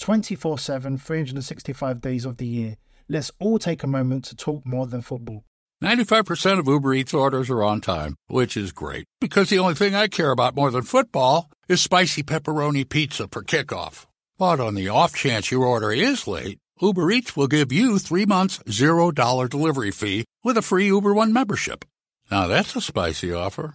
24 7, 365 days of the year. Let's all take a moment to talk more than football. 95% of Uber Eats orders are on time, which is great because the only thing I care about more than football is spicy pepperoni pizza for kickoff. But on the off chance your order is late, Uber Eats will give you three months, $0 delivery fee with a free Uber One membership. Now that's a spicy offer.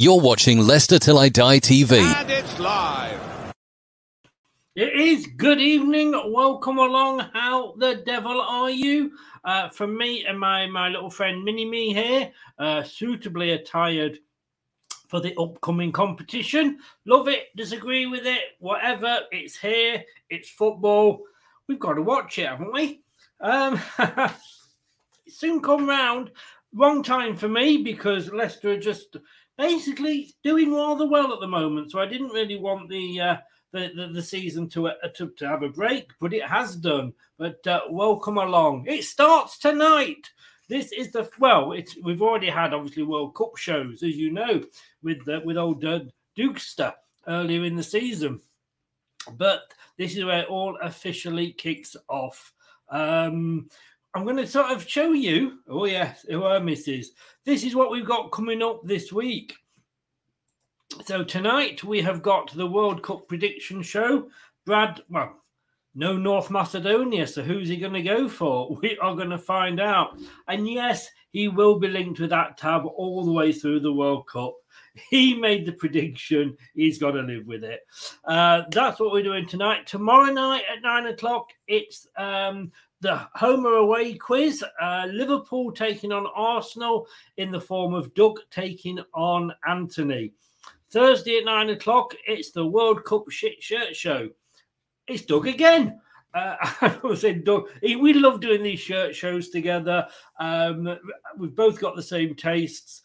You're watching Leicester Till I Die TV. And it's live. It is good evening. Welcome along. How the devil are you? Uh, from me and my my little friend Mini Me here, uh, suitably attired for the upcoming competition. Love it, disagree with it, whatever. It's here. It's football. We've got to watch it, haven't we? Um, soon come round. Wrong time for me because Leicester are just basically doing rather well at the moment. So I didn't really want the uh, the, the, the season to, uh, to to have a break, but it has done. But uh, welcome along. It starts tonight. This is the well. It's we've already had obviously World Cup shows, as you know, with uh, with old uh, Dukester earlier in the season. But This is where it all officially kicks off. Um, I'm going to sort of show you. Oh yes, who are misses? This is what we've got coming up this week. So tonight we have got the World Cup prediction show. Brad, well, no North Macedonia, so who's he going to go for? We are going to find out. And yes, he will be linked with that tab all the way through the World Cup. He made the prediction. He's got to live with it. Uh, that's what we're doing tonight. Tomorrow night at nine o'clock, it's um, the Homer away quiz. Uh, Liverpool taking on Arsenal in the form of Doug taking on Anthony. Thursday at nine o'clock, it's the World Cup shit shirt show. It's Doug again. Uh, I was saying, Doug, we love doing these shirt shows together. Um, we've both got the same tastes.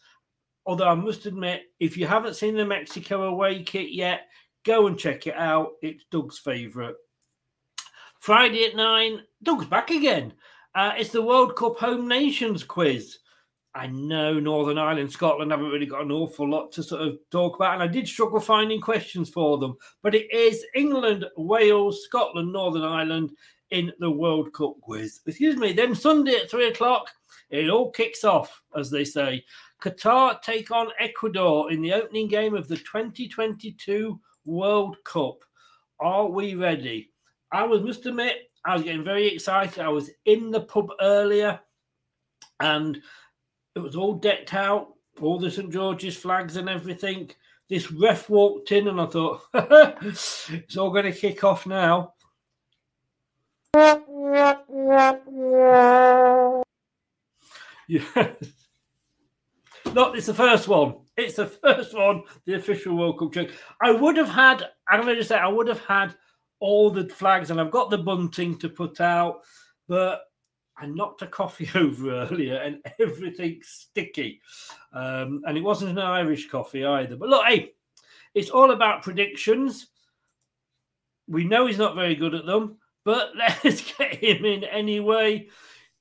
Although I must admit, if you haven't seen the Mexico away kit yet, go and check it out. It's Doug's favourite. Friday at nine, Doug's back again. Uh, it's the World Cup Home Nations quiz. I know Northern Ireland, Scotland haven't really got an awful lot to sort of talk about, and I did struggle finding questions for them. But it is England, Wales, Scotland, Northern Ireland in the World Cup quiz. Excuse me. Then Sunday at three o'clock, it all kicks off, as they say. Qatar take on Ecuador in the opening game of the 2022 World Cup. Are we ready? I was, must admit, I was getting very excited. I was in the pub earlier and it was all decked out, all the St. George's flags and everything. This ref walked in and I thought, it's all going to kick off now. Yeah. Look, it's the first one. It's the first one, the official World Cup trick. I would have had, I'm going to say, I would have had all the flags and I've got the bunting to put out, but I knocked a coffee over earlier and everything's sticky. Um, and it wasn't an Irish coffee either. But look, hey, it's all about predictions. We know he's not very good at them, but let's get him in anyway.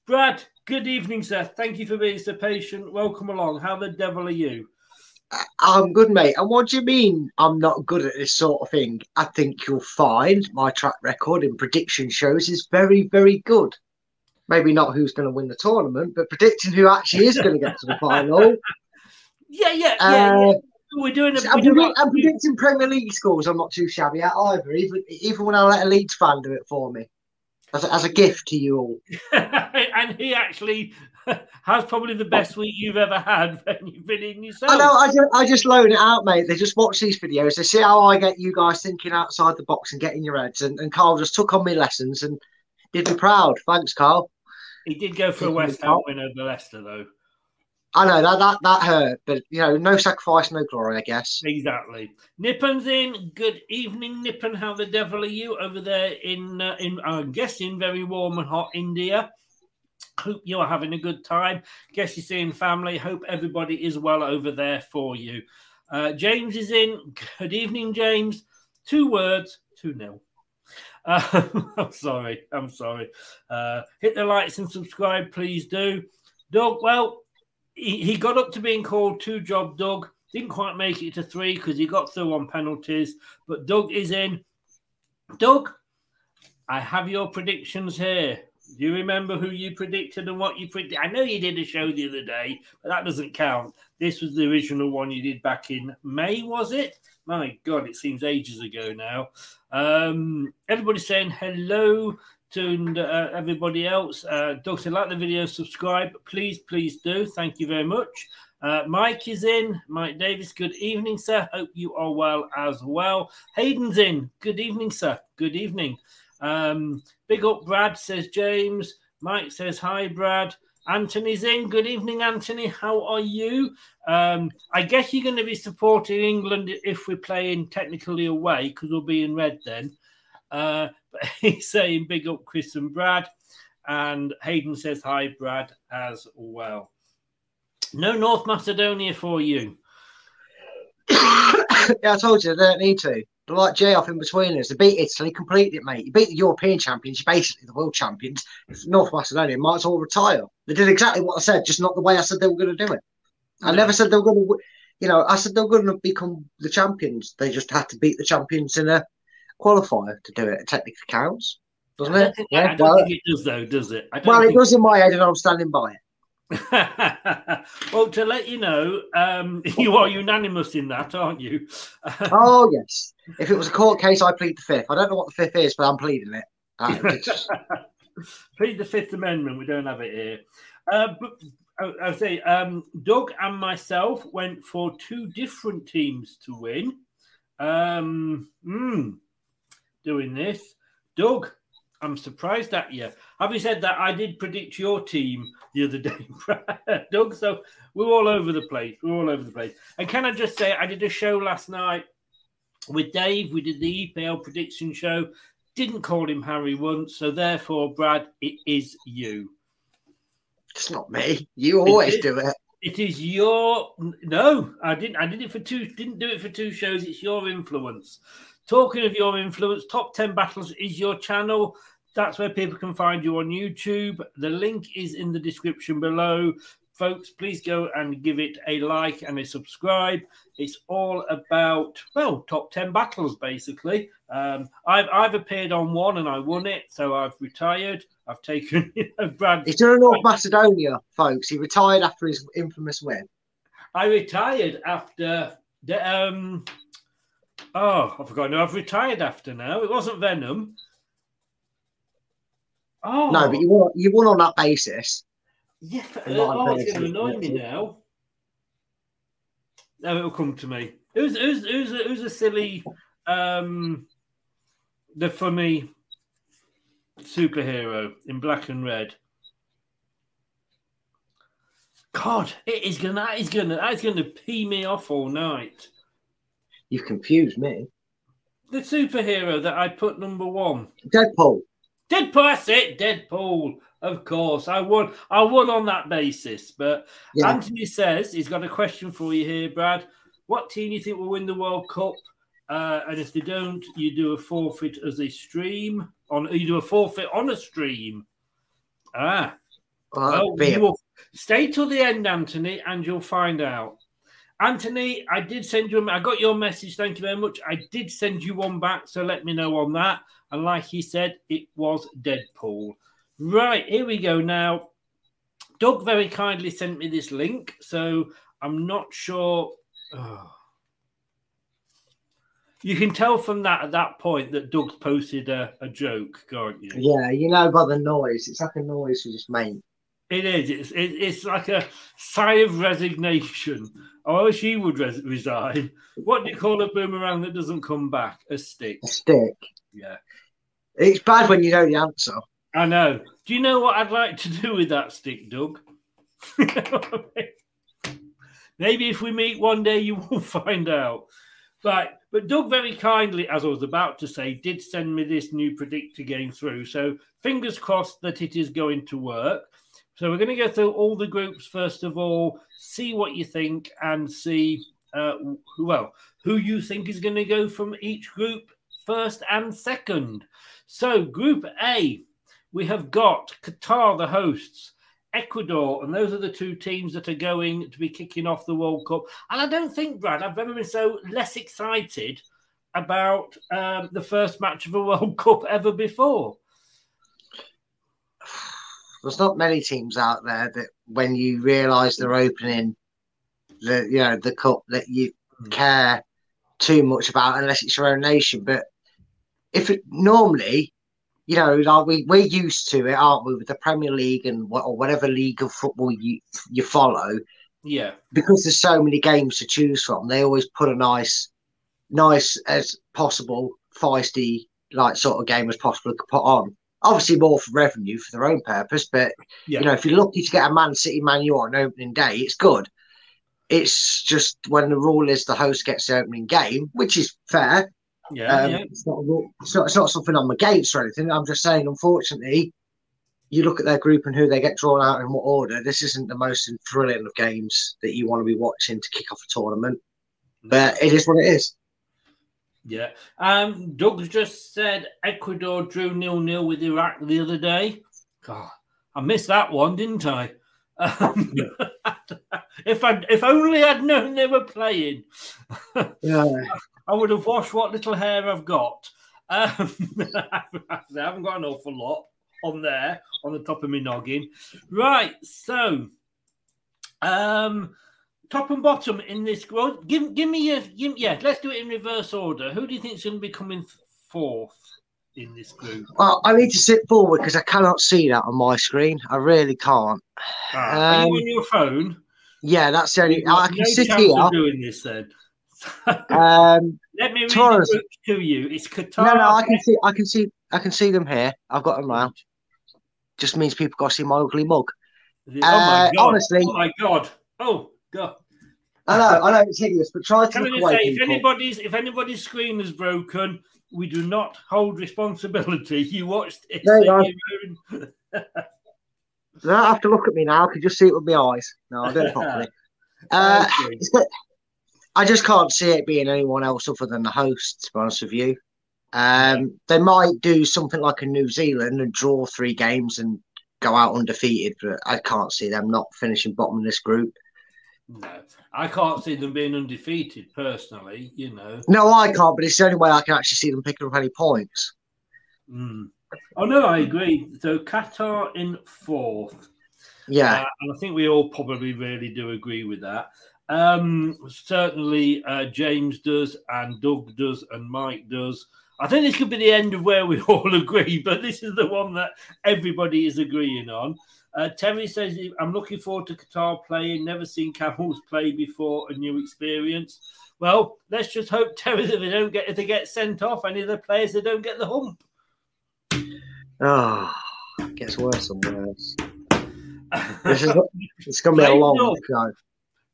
Brad, good evening, sir. Thank you for being so patient. Welcome along. How the devil are you? I'm good, mate. And what do you mean I'm not good at this sort of thing? I think you'll find my track record in prediction shows is very, very good. Maybe not who's going to win the tournament, but predicting who actually is going to get to the final. Yeah, yeah, yeah. yeah. Uh, We're doing a I'm, we're doing predict- I'm predicting Premier League scores. I'm not too shabby at either. Even even when I let a Leeds fan do it for me, as a, as a gift to you all. and he actually has probably the best week you've ever had when you've been in yourself. I know. I just, I just loan it out, mate. They just watch these videos. They see how I get you guys thinking outside the box and getting your heads. And, and Carl just took on me lessons and did me proud. Thanks, Carl. He did go for a West we Ham win over Leicester, though. I know that that that hurt, but you know, no sacrifice, no glory. I guess. Exactly. Nippon's in. Good evening, Nippon. How the devil are you over there in, uh, in I'm guessing, very warm and hot India? Hope you are having a good time. Guess you're seeing family. Hope everybody is well over there for you. Uh, James is in. Good evening, James. Two words, 2 nil. Uh, I'm sorry. I'm sorry. Uh, hit the likes and subscribe, please do. Doug, well, he, he got up to being called two job Doug. Didn't quite make it to three because he got through on penalties. But Doug is in. Doug, I have your predictions here. Do you remember who you predicted and what you predicted? I know you did a show the other day, but that doesn't count. This was the original one you did back in May, was it? My God, it seems ages ago now. Um, everybody's saying hello to uh, everybody else. Uh, said, like the video, subscribe. Please, please do. Thank you very much. Uh, Mike is in. Mike Davis, good evening, sir. Hope you are well as well. Hayden's in. Good evening, sir. Good evening. Um, big up, Brad, says James. Mike says, hi, Brad. Anthony's in. Good evening, Anthony. How are you? Um, I guess you're going to be supporting England if we're playing technically away because we'll be in red then. Uh, but he's saying big up Chris and Brad. And Hayden says hi, Brad, as well. No North Macedonia for you. yeah, I told you they don't need to. They're like Jay off in between us. They beat Italy, completed it, mate. You beat the European champions, you're basically the world champions. If North Macedonia might as well retire. They did exactly what I said, just not the way I said they were going to do it. I never said they were going to, you know, I said they were going to become the champions. They just had to beat the champions in a, qualifier to do it. It technically counts, doesn't it? think, Yeah. I don't Well, think it does, though, does it? Well, it think- does in my head, and I'm standing by it. well, to let you know, um, you are unanimous in that, aren't you? Oh yes. If it was a court case, I plead the fifth. I don't know what the fifth is, but I'm pleading it. Uh, Plead the Fifth Amendment. We don't have it here. Uh, but I, I say, um, Doug and myself went for two different teams to win. Um, hmm, doing this, Doug. I'm surprised at you. Having said that, I did predict your team the other day, Doug. So we're all over the place. We're all over the place. And can I just say, I did a show last night with Dave. We did the EPL prediction show. Didn't call him Harry once, so therefore, Brad, it is you. it's not me. You always is. do it. It is your no. I didn't. I did it for two. Didn't do it for two shows. It's your influence. Talking of your influence, top ten battles is your channel. That's where people can find you on YouTube. The link is in the description below. Folks, please go and give it a like and a subscribe. It's all about well, top ten battles basically. Um, I've I've appeared on one and I won it, so I've retired. I've taken you know, Brad. He's doing North Macedonia, folks. He retired after his infamous win. I retired after the um oh I forgot no I've retired after now. It wasn't Venom. Oh No, but you won. You won on that basis. Yeah, but, You have oh, it's going to annoy me now. No, it'll come to me. Who's who's who's a, who's a silly um the funny superhero in black and red? God, it is gonna that is gonna that's gonna pee me off all night. You've confused me. The superhero that I put number one. Deadpool. Deadpool, that's it, Deadpool. Of course. I won I won on that basis. But Yeah. Anthony says he's got a question for you here, Brad. What team do you think will win the World Cup? Uh, and if they don't, you do a forfeit as a stream on you do a forfeit on a stream. Ah. Well, you will stay till the end, Anthony, and you'll find out. Anthony, I did send you. a- I got your message. Thank you very much. I did send you one back, so let me know on that. And like he said, it was Deadpool. Right here we go. Now, Doug very kindly sent me this link, so I'm not sure. Oh. You can tell from that at that point that Doug's posted a, a joke, can't you? Yeah, you know by the noise. It's like a noise we just made. It is. It's it, it's like a sigh of resignation. Oh, I wish you would res- resign. What do you call a boomerang that doesn't come back? A stick. A stick. Yeah, It's bad when you know the answer. I know. Do you know what I'd like to do with that stick, Doug? Maybe if we meet one day, you will find out. Right, but Doug very kindly, as I was about to say, did send me this new predictor game through. So fingers crossed that it is going to work. So we're going to go through all the groups first of all, see what you think, and see uh, who well who you think is going to go from each group first and second. So Group A, we have got Qatar, the hosts, Ecuador, and those are the two teams that are going to be kicking off the World Cup. And I don't think, Brad, I've ever been so less excited about um, the first match of a World Cup ever before. There's not many teams out there that when you realise they're opening the you know the cup that you care too much about unless it's your own nation. But if it normally, you know, like we we're used to it, aren't we, with the Premier League and what, or whatever league of football you you follow, Yeah, because there's so many games to choose from. They always put a nice, nice as possible, feisty like sort of game as possible to put on. Obviously, more for revenue for their own purpose, but yeah, you know, if you're lucky to get a Man City Man U on opening day, it's good. It's just when the rule is the host gets the opening game, which is fair. Yeah, Um, yeah. it's, not a it's, not, it's not something I'm against or anything. I'm just saying, unfortunately, you look at their group and who they get drawn out in what order. This isn't the most thrilling of games that you want to be watching to kick off a tournament, but it is what it is. Yeah. Um, Doug's just said Ecuador drew nil nil with Iraq the other day. God, I missed that one, didn't I? Um, if I if only I'd known they were playing, Yeah. I would have washed what little hair I've got. Um, I haven't got an awful lot on there on the top of my noggin. Right, so um, top and bottom in this. Well, give give me your give, yeah. Let's do it in reverse order. Who do you think is going to be coming fourth in this group? Well, I need to sit forward because I cannot see that on my screen. I really can't. Ah, are you Um, on your phone? Yeah, that's the only. I can no sit here. doing this then. Um, Let me read the group to you. It's Qatar. no, no, I can see. I can see. I can see them here. I've got them now. Just means people got to see my ugly mug. oh my Uh, god! honestly- oh my god! Oh god! I know. I know it's hideous, but try to Can I look away. say, if anybody's if anybody's screen is broken, we do not hold responsibility. You watched it. No, on no. your own. You don't have to look at me now. I can just see it with my eyes. No, I'll do it properly. Uh, Okay. it's. I just can't see it being anyone else other than the host, to be honest with you. Um, they might do something like a New Zealand and draw three games and go out undefeated, but I can't see them not finishing bottom of this group. No, I can't see them being undefeated personally. You know. No, I can't, but it's the only way I can actually see them picking up any points. Mm. Oh no, I agree. So Qatar in fourth. Yeah. Uh, and I think we all probably really do agree with that. Um, certainly, uh, James does, and Doug does, and Mike does. I think this could be the end of where we all agree, but this is the one that everybody is agreeing on. Uh, Terry says, I'm looking forward to Qatar playing. Never seen Camels play before, a new experience. Well, let's just hope, Terry, that they don't get if they get sent off, any of the players, they don't get the hump. Oh, it gets worse and worse. This is it's going to be a long show.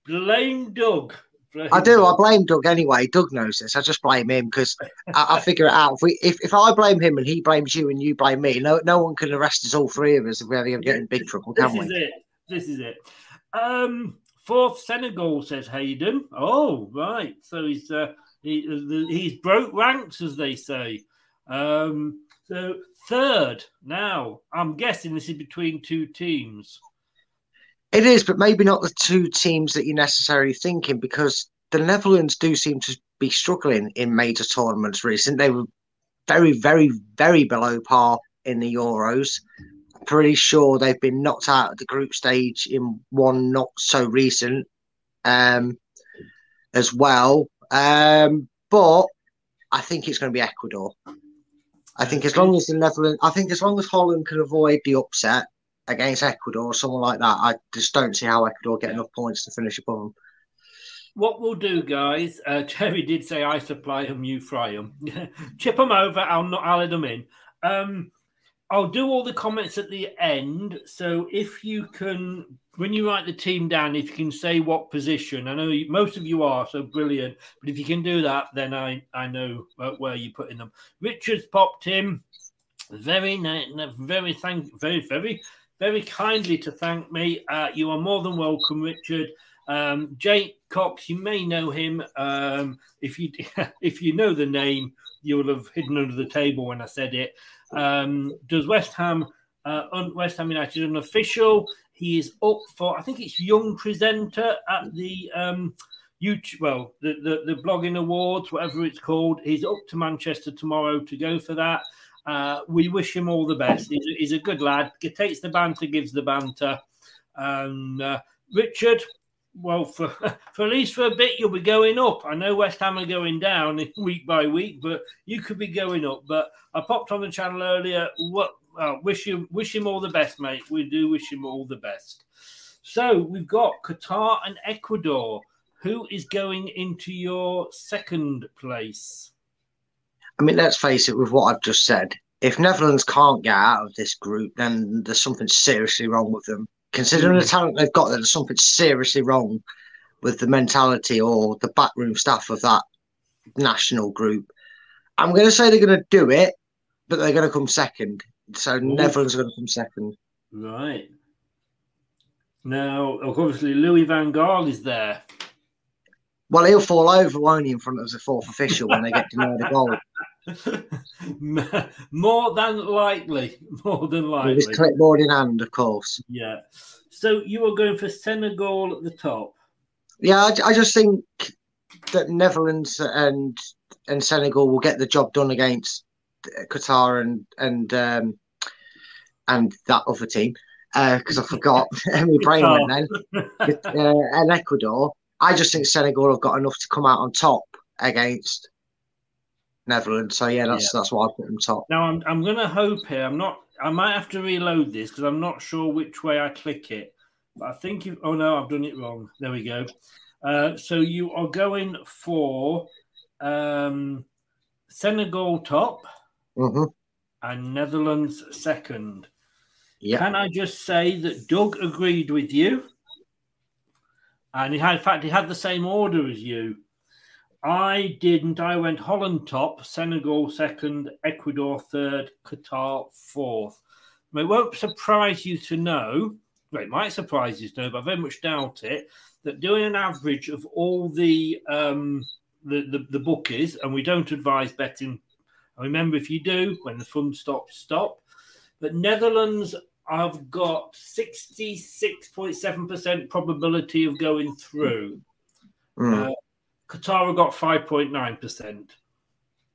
Blame Doug. Blame I do. I blame Doug anyway. Doug knows this. I just blame him because I, I figure it out. If we, if, if I blame him and he blames you and you blame me, no, no one can arrest us all three of us if we ever get in big trouble, This can is we? it. This is it. Um, fourth Senegal says Hayden. Oh, right. So he's uh, he, he's broke ranks, as they say. Um, so third now. I'm guessing this is between two teams. It is, but maybe not the two teams that you're necessarily thinking because the Netherlands do seem to be struggling in major tournaments recently. They were very, very, very below par in the Euros. Pretty sure they've been knocked out of the group stage in one not so recent um, as well. Um, but I think it's going to be Ecuador. I think as long as the Netherlands, I think as long as Holland can avoid the upset against Ecuador or someone like that, I just don't see how Ecuador get enough points to finish above them. What we'll do, guys, uh, Terry did say I supply them, you fry them. Chip them over, I'll not add them in. Um, I'll do all the comments at the end. So if you can, when you write the team down, if you can say what position, I know you, most of you are, so brilliant. But if you can do that, then I, I know where you're putting them. Richard's popped in. Very, very thank, very, very, very kindly to thank me. Uh, you are more than welcome, Richard. Um, Jake Cox, you may know him. Um, if you if you know the name, you will have hidden under the table when I said it. Um, does West Ham uh, West Ham United an official? He is up for I think it's young presenter at the um, YouTube, well the, the the blogging awards, whatever it's called. He's up to Manchester tomorrow to go for that. Uh, we wish him all the best. He's, a- he's a good lad. He takes the banter, gives the banter. And uh, Richard, well, for for at least for a bit, you'll be going up. I know West Ham are going down week by week, but you could be going up. But I popped on the channel earlier. What? Uh, wish you wish him all the best, mate. We do wish him all the best. So we've got Qatar and Ecuador. Who is going into your second place? I mean, let's face it, with what I've just said, if Netherlands can't get out of this group, then there's something seriously wrong with them. Considering the mm. talent they've got, there's something seriously wrong with the mentality or the backroom staff of that national group. I'm going to say they're going to do it, but they're going to come second. So Netherlands are going to come second. Right. Now, obviously, Louis Van Gaal is there. Well, he'll fall over, won't he, in front of the fourth official when they get denied a goal More than likely. More than with his likely. clipboard in hand, of course. Yeah. So you are going for Senegal at the top. Yeah, I, I just think that Netherlands and and Senegal will get the job done against Qatar and and um, and that other team Uh because I forgot. my brain went then. uh, and Ecuador. I just think Senegal have got enough to come out on top against Netherlands. So yeah, that's that's why I put them top. Now I'm I'm gonna hope here. I'm not. I might have to reload this because I'm not sure which way I click it. But I think you. Oh no, I've done it wrong. There we go. Uh, so you are going for um, Senegal top hmm and Netherlands second. Yeah. Can I just say that Doug agreed with you, and he had, in fact, he had the same order as you. I didn't. I went Holland top, Senegal second, Ecuador third, Qatar fourth. It won't surprise you to know, well, it might surprise you to know, but I very much doubt it, that doing an average of all the um, the, the, the bookies, and we don't advise betting. Remember, if you do, when the fun stops, stop. But Netherlands, I've got 66.7% probability of going through. Mm. Uh, Qatar got 5.9%.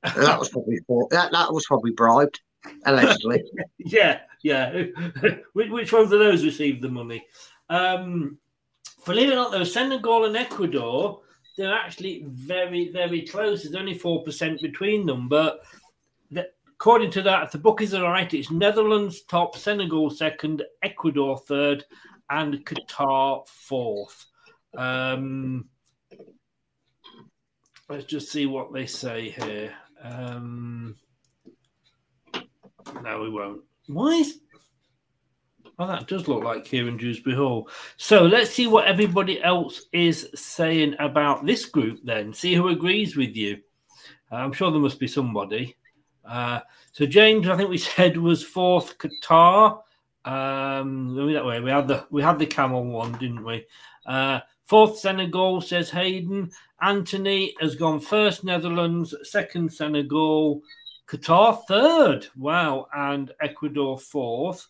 that was probably that, that was probably bribed, allegedly. yeah, yeah. which, which ones of those received the money? Um, believe it or not, though, Senegal and Ecuador, they're actually very, very close. There's only 4% between them. But the, according to that, if the bookies are right, it's Netherlands top, Senegal second, Ecuador third, and Qatar fourth. Um, let's just see what they say here. Um, no, we won't. Why is. Oh, that does look like Kiernan Dewsbury Hall. So let's see what everybody else is saying about this group then. See who agrees with you. Uh, I'm sure there must be somebody. Uh, so James, I think we said was fourth Qatar. Um, that way. We had the we had the camel one, didn't we? Uh, fourth Senegal says Hayden. Anthony has gone first Netherlands, second Senegal, Qatar third. Wow, and Ecuador fourth.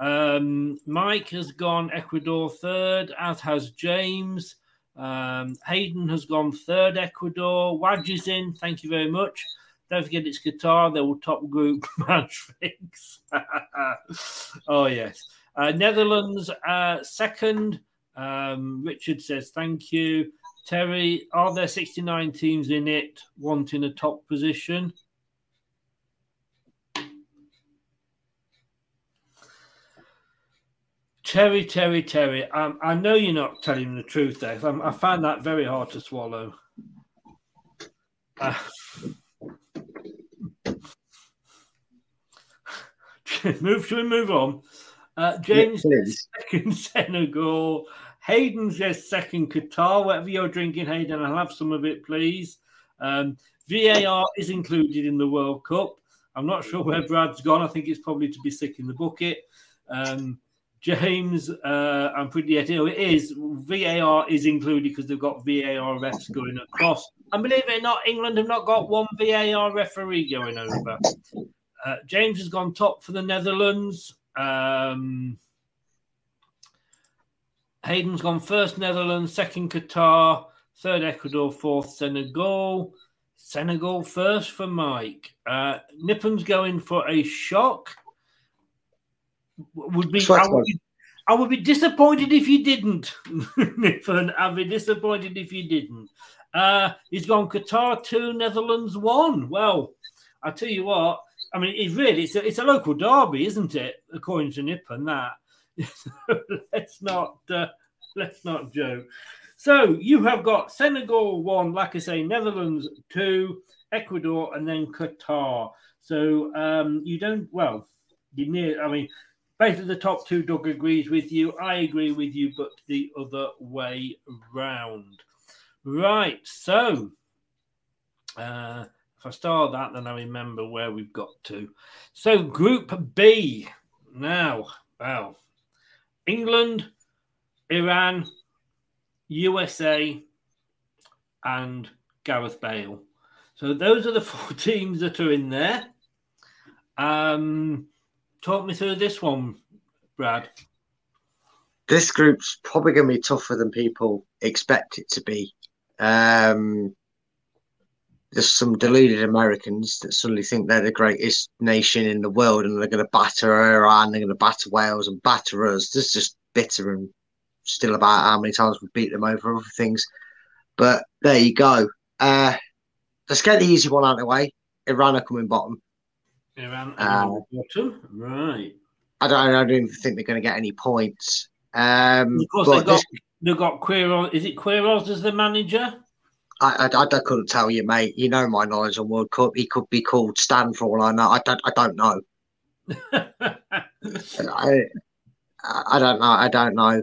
Um, Mike has gone Ecuador third, as has James. Um, Hayden has gone third Ecuador. Wadge is in. Thank you very much. Don't forget it's Qatar. They will top group matrix. oh yes. Uh, Netherlands uh, second. Um, Richard says thank you. Terry, are there 69 teams in it wanting a top position? Terry, Terry, Terry. Um, I know you're not telling the truth there. I find that very hard to swallow. Uh, move. Should we move on? Uh, James Yeah, second Senegal. Hayden says second Qatar. Whatever you're drinking, Hayden, I'll have some of it, please. Um, VAR is included in the World Cup. I'm not sure where Brad's gone. I think it's probably to be sick in the bucket. Um, James, uh, I'm pretty you know, it is VAR is included because they've got VAR refs going across. And believe it or not, England have not got one VAR referee going over. Uh, James has gone top for the Netherlands. Um, Hayden's gone first Netherlands, second Qatar, third Ecuador, fourth Senegal. Senegal first for Mike. Uh, Nippon's going for a shock. Would be, I would be I would be disappointed if you didn't, Nippon. I'd be disappointed if you didn't. Uh, he's gone Qatar two, Netherlands one. Well, I tell you what. I mean, it really it's a, it's a local derby, isn't it? According to Nippon, that. let's not uh, let's not joke. So you have got Senegal one, like I say, Netherlands two, Ecuador, and then Qatar. So um, you don't well, you near. I mean, basically the top two. Doug agrees with you. I agree with you, but the other way round. Right. So uh, if I start that, then I remember where we've got to. So Group B now. Wow. England, Iran, USA, and Gareth Bale. So those are the four teams that are in there. Um, talk me through this one, Brad. This group's probably going to be tougher than people expect it to be. Um, there's some deluded Americans that suddenly think they're the greatest nation in the world and they're going to batter Iran, they're going to batter Wales and batter us. This is just bitter and still about how many times we beat them over other things. But there you go. Uh, let's get the easy one out of the way. Iran are coming bottom. Iran Uh, bottom. Right. I don't, I don't even think they're going to get any points. Um, Of course, they've got, this- they've got Queiroz. Is it Queiroz as the manager? I, I, I couldn't tell you, mate. You know my knowledge on World Cup. He could be called Stan for all I know. I don't, I don't know. I, I don't know. I don't know.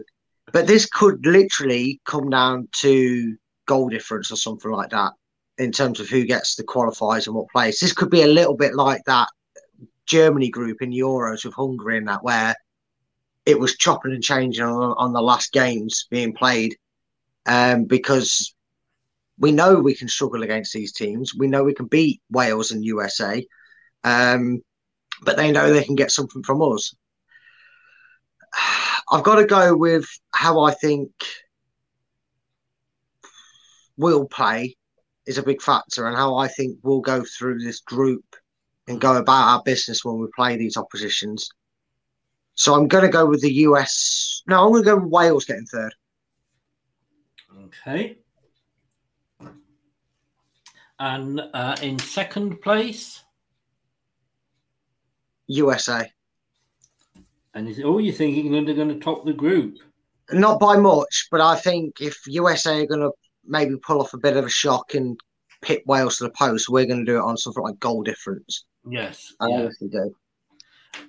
But this could literally come down to goal difference or something like that in terms of who gets the qualifiers and what place. This could be a little bit like that Germany group in Euros with Hungary and that, where it was chopping and changing on, on the last games being played um, because we know we can struggle against these teams. We know we can beat Wales and USA, um, but they know they can get something from us. I've got to go with how I think we'll play is a big factor, and how I think we'll go through this group and go about our business when we play these oppositions. So I'm going to go with the US. No, I'm going to go with Wales getting third. Okay. And uh, in second place, USA. and is oh, you think England are going to top the group? Not by much, but I think if USA are going to maybe pull off a bit of a shock and pit Wales to the post, we're going to do it on something like goal difference. Yes. I yeah. honestly do.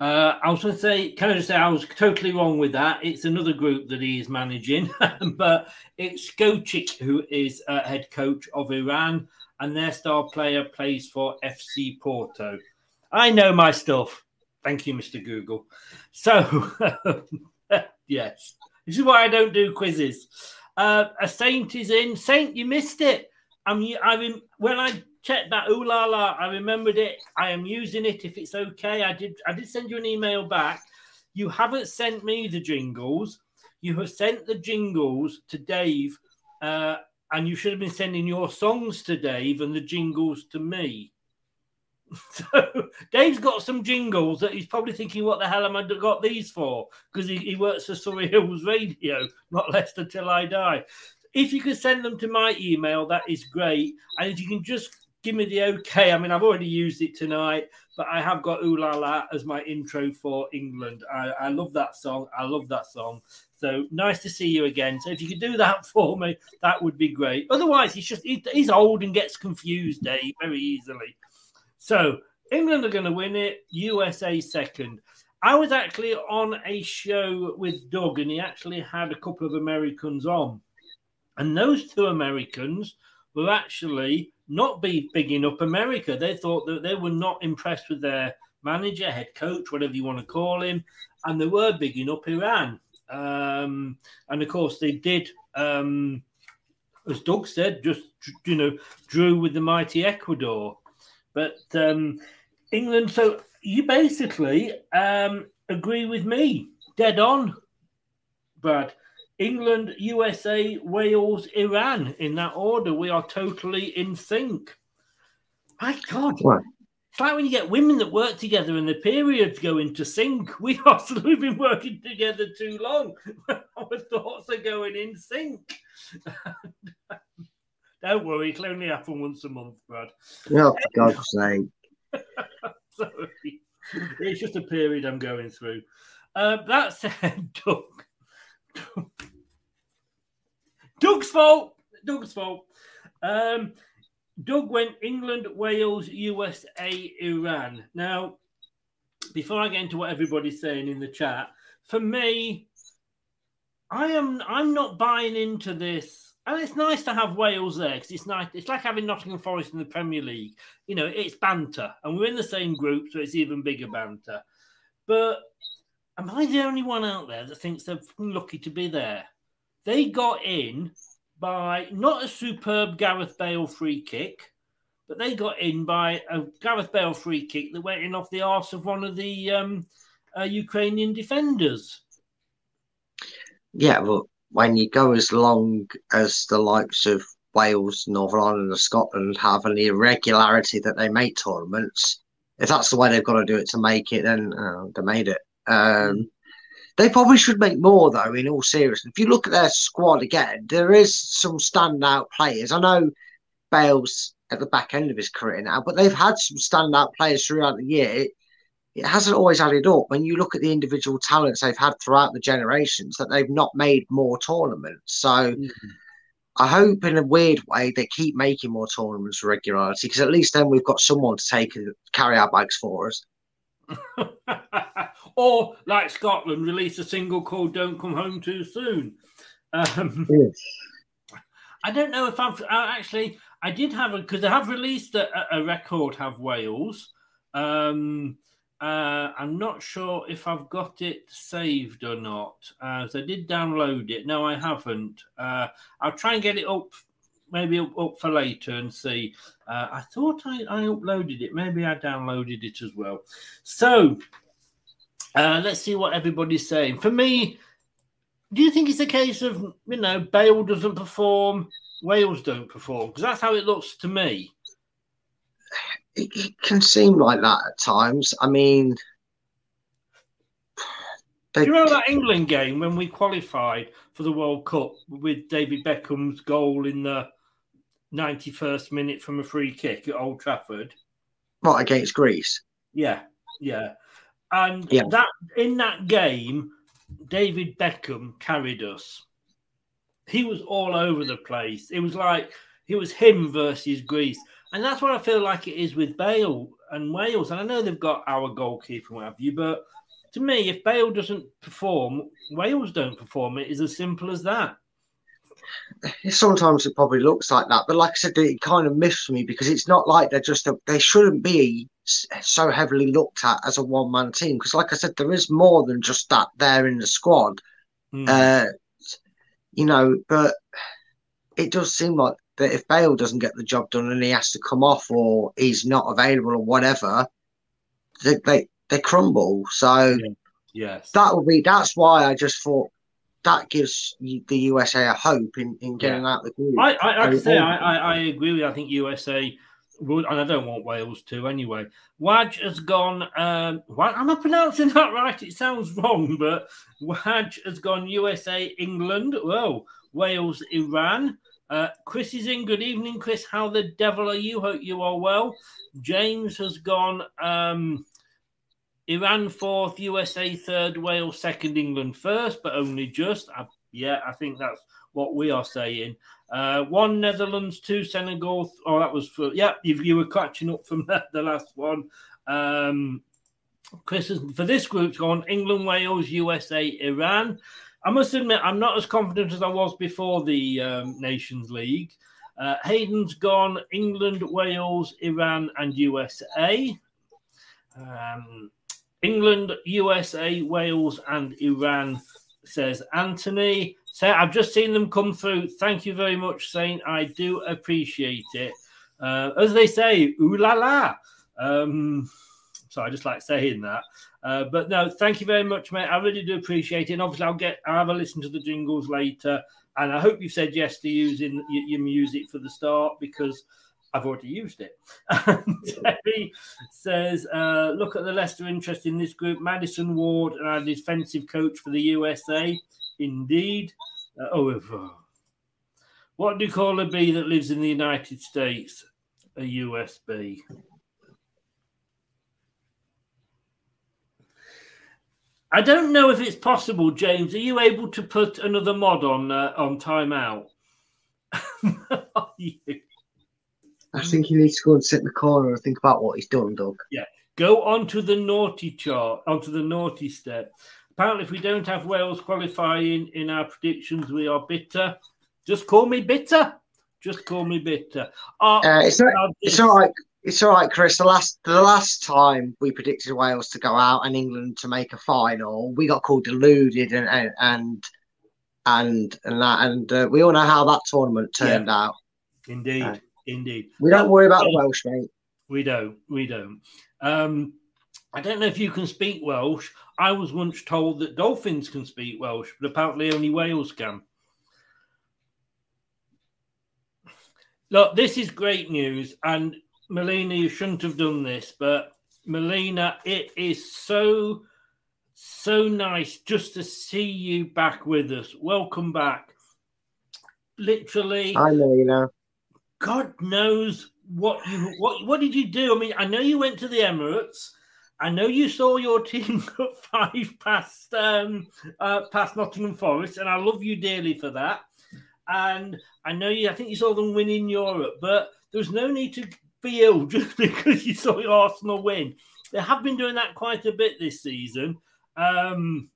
Uh, I was going to say, can I just say I was totally wrong with that? It's another group that he is managing, but it's Skocic who is uh, head coach of Iran, and their star player plays for FC Porto. I know my stuff. Thank you, Mr. Google. So, yes, this is why I don't do quizzes. Uh, a Saint is in. Saint, you missed it. I'm. I rem- when I checked that ooh la la, I remembered it. I am using it. If it's okay, I did. I did send you an email back. You haven't sent me the jingles. You have sent the jingles to Dave, uh, and you should have been sending your songs to Dave and the jingles to me. So Dave's got some jingles that he's probably thinking, "What the hell am I got these for?" Because he, he works for Surrey Hills Radio, not Leicester Till I Die. If you could send them to my email, that is great. And if you can just give me the okay. I mean, I've already used it tonight, but I have got Ooh La La as my intro for England. I, I love that song. I love that song. So nice to see you again. So if you could do that for me, that would be great. Otherwise, he's just he, he's old and gets confused, Dave, very easily. So England are going to win it. USA second. I was actually on a show with Doug, and he actually had a couple of Americans on, and those two Americans were actually not be bigging up America. They thought that they were not impressed with their manager, head coach, whatever you want to call him, and they were bigging up Iran. Um, and of course, they did, um, as Doug said, just you know, drew with the mighty Ecuador. But um, England, so you basically um, agree with me, dead on, Brad. England, USA, Wales, Iran in that order. We are totally in sync. God. Right. It's like when you get women that work together and the periods go into sync. We are we've been working together too long. Our thoughts are going in sync. Don't worry, it'll only happen once a month, Brad. Oh, for God's sake. Sorry. It's just a period I'm going through. Uh, that said, Doug. Doug's fault. Doug's fault. Um, Doug went England, Wales, USA, Iran. Now, before I get into what everybody's saying in the chat, for me, I am I'm not buying into this. And it's nice to have Wales there because it's nice. It's like having Nottingham Forest in the Premier League. You know, it's banter, and we're in the same group, so it's even bigger banter. But am I the only one out there that thinks they're lucky to be there? They got in by not a superb Gareth Bale free kick, but they got in by a Gareth Bale free kick that went in off the arse of one of the um, uh, Ukrainian defenders. Yeah, but when you go as long as the likes of Wales, Northern Ireland, and Scotland have and the irregularity that they make tournaments, if that's the way they've got to do it to make it, then uh, they made it. Um, they probably should make more, though, in all seriousness. If you look at their squad again, there is some standout players. I know Bale's at the back end of his career now, but they've had some standout players throughout the year. It hasn't always added up when you look at the individual talents they've had throughout the generations that they've not made more tournaments. So mm-hmm. I hope in a weird way they keep making more tournaments for regularity because at least then we've got someone to take carry our bags for us. or like Scotland, release a single called "Don't Come Home Too Soon." Um, I don't know if I've I actually. I did have a because I have released a, a record. Have Wales. Um, uh, I'm not sure if I've got it saved or not. Uh, so I did download it. No, I haven't. Uh, I'll try and get it up, maybe up, up for later and see. Uh, I thought I, I uploaded it. Maybe I downloaded it as well. So uh, let's see what everybody's saying. For me, do you think it's a case of you know Bale doesn't perform, Wales don't perform? Because that's how it looks to me. It, it can seem like that at times. I mean, Do you remember that England game when we qualified for the World Cup with David Beckham's goal in the 91st minute from a free kick at Old Trafford? what against Greece? Yeah, yeah. And Yeah. that in that game, David Beckham carried us. He was all over the place. It was like it was him versus Greece. And that's what I feel like it is with Bale and Wales. And I know they've got our goalkeeper and what have you, but to me, if Bale doesn't perform, Wales don't perform. It is as simple as that. Sometimes it probably looks like that, but like I said, it kind of miffs me because it's not like they're just a, they shouldn't be so heavily looked at as a one man team. Because like I said, there is more than just that there in the squad. Mm. Uh, you know, but it does seem like that if Bale doesn't get the job done and he has to come off or he's not available or whatever, they they, they crumble. So yes. that would be that's why I just thought that gives the USA a hope in, in getting out the group. I, I, like I say, I, I, I agree with you. I think USA would, and I don't want Wales to anyway. Waj has gone. Um, what, am I pronouncing that right? It sounds wrong, but Waj has gone USA, England. Whoa, Wales, Iran. Uh, Chris is in. Good evening, Chris. How the devil are you? Hope you are well. James has gone. Um, Iran fourth, USA third, Wales second, England first, but only just. I, yeah, I think that's what we are saying. Uh, one Netherlands, two Senegal. Oh, that was for yeah. You, were catching up from the, the last one. Um, Chris has, for this group's gone England, Wales, USA, Iran. I must admit, I'm not as confident as I was before the um, Nations League. Uh, Hayden's gone England, Wales, Iran, and USA. Um, England, USA, Wales, and Iran, says Anthony. So I've just seen them come through. Thank you very much, Saint. I do appreciate it. Uh, as they say, ooh la la. Um, so I just like saying that. Uh, but no, thank you very much, mate. I really do appreciate it. And obviously, I'll get I'll have a listen to the jingles later. And I hope you said yes to using your music for the start because I've already used it. Terry says, uh, look at the Leicester interest in this group. Maddison Ward our defensive coach for the USA. Indeed. Uh, oh, uh, what do you call a bee that lives in the United States? A USB. I don't know if it's possible, James. Are you able to put another mod on uh, on timeout? Are you? I think he needs to go and sit in the corner and think about what he's done, Doug. Yeah. Go on to the naughty chart, onto the naughty step. Apparently, if we don't have Wales qualifying in our predictions, we are bitter. Just call me bitter. Just call me bitter. Uh, Uh, it's all, now it's all right. It's all right, Chris. The last the last time we predicted Wales to go out and England to make a final, we got called deluded and and and and, and that, and uh, we all know how that tournament turned out. Indeed, Uh, indeed. We don't worry about the Welsh, mate. We don't. We don't. Um, I don't know if you can speak Welsh. I was once told that dolphins can speak Welsh, but apparently only whales can. Look, this is great news, and Melina, you shouldn't have done this, but Melina, it is so so nice just to see you back with us. Welcome back. Literally, I know, you know. God knows what you what what did you do? I mean, I know you went to the Emirates. I know you saw your team cut five past um uh, past Nottingham Forest, and I love you dearly for that. And I know you. I think you saw them win in Europe, but there's no need to be ill just because you saw Arsenal win. They have been doing that quite a bit this season. Um,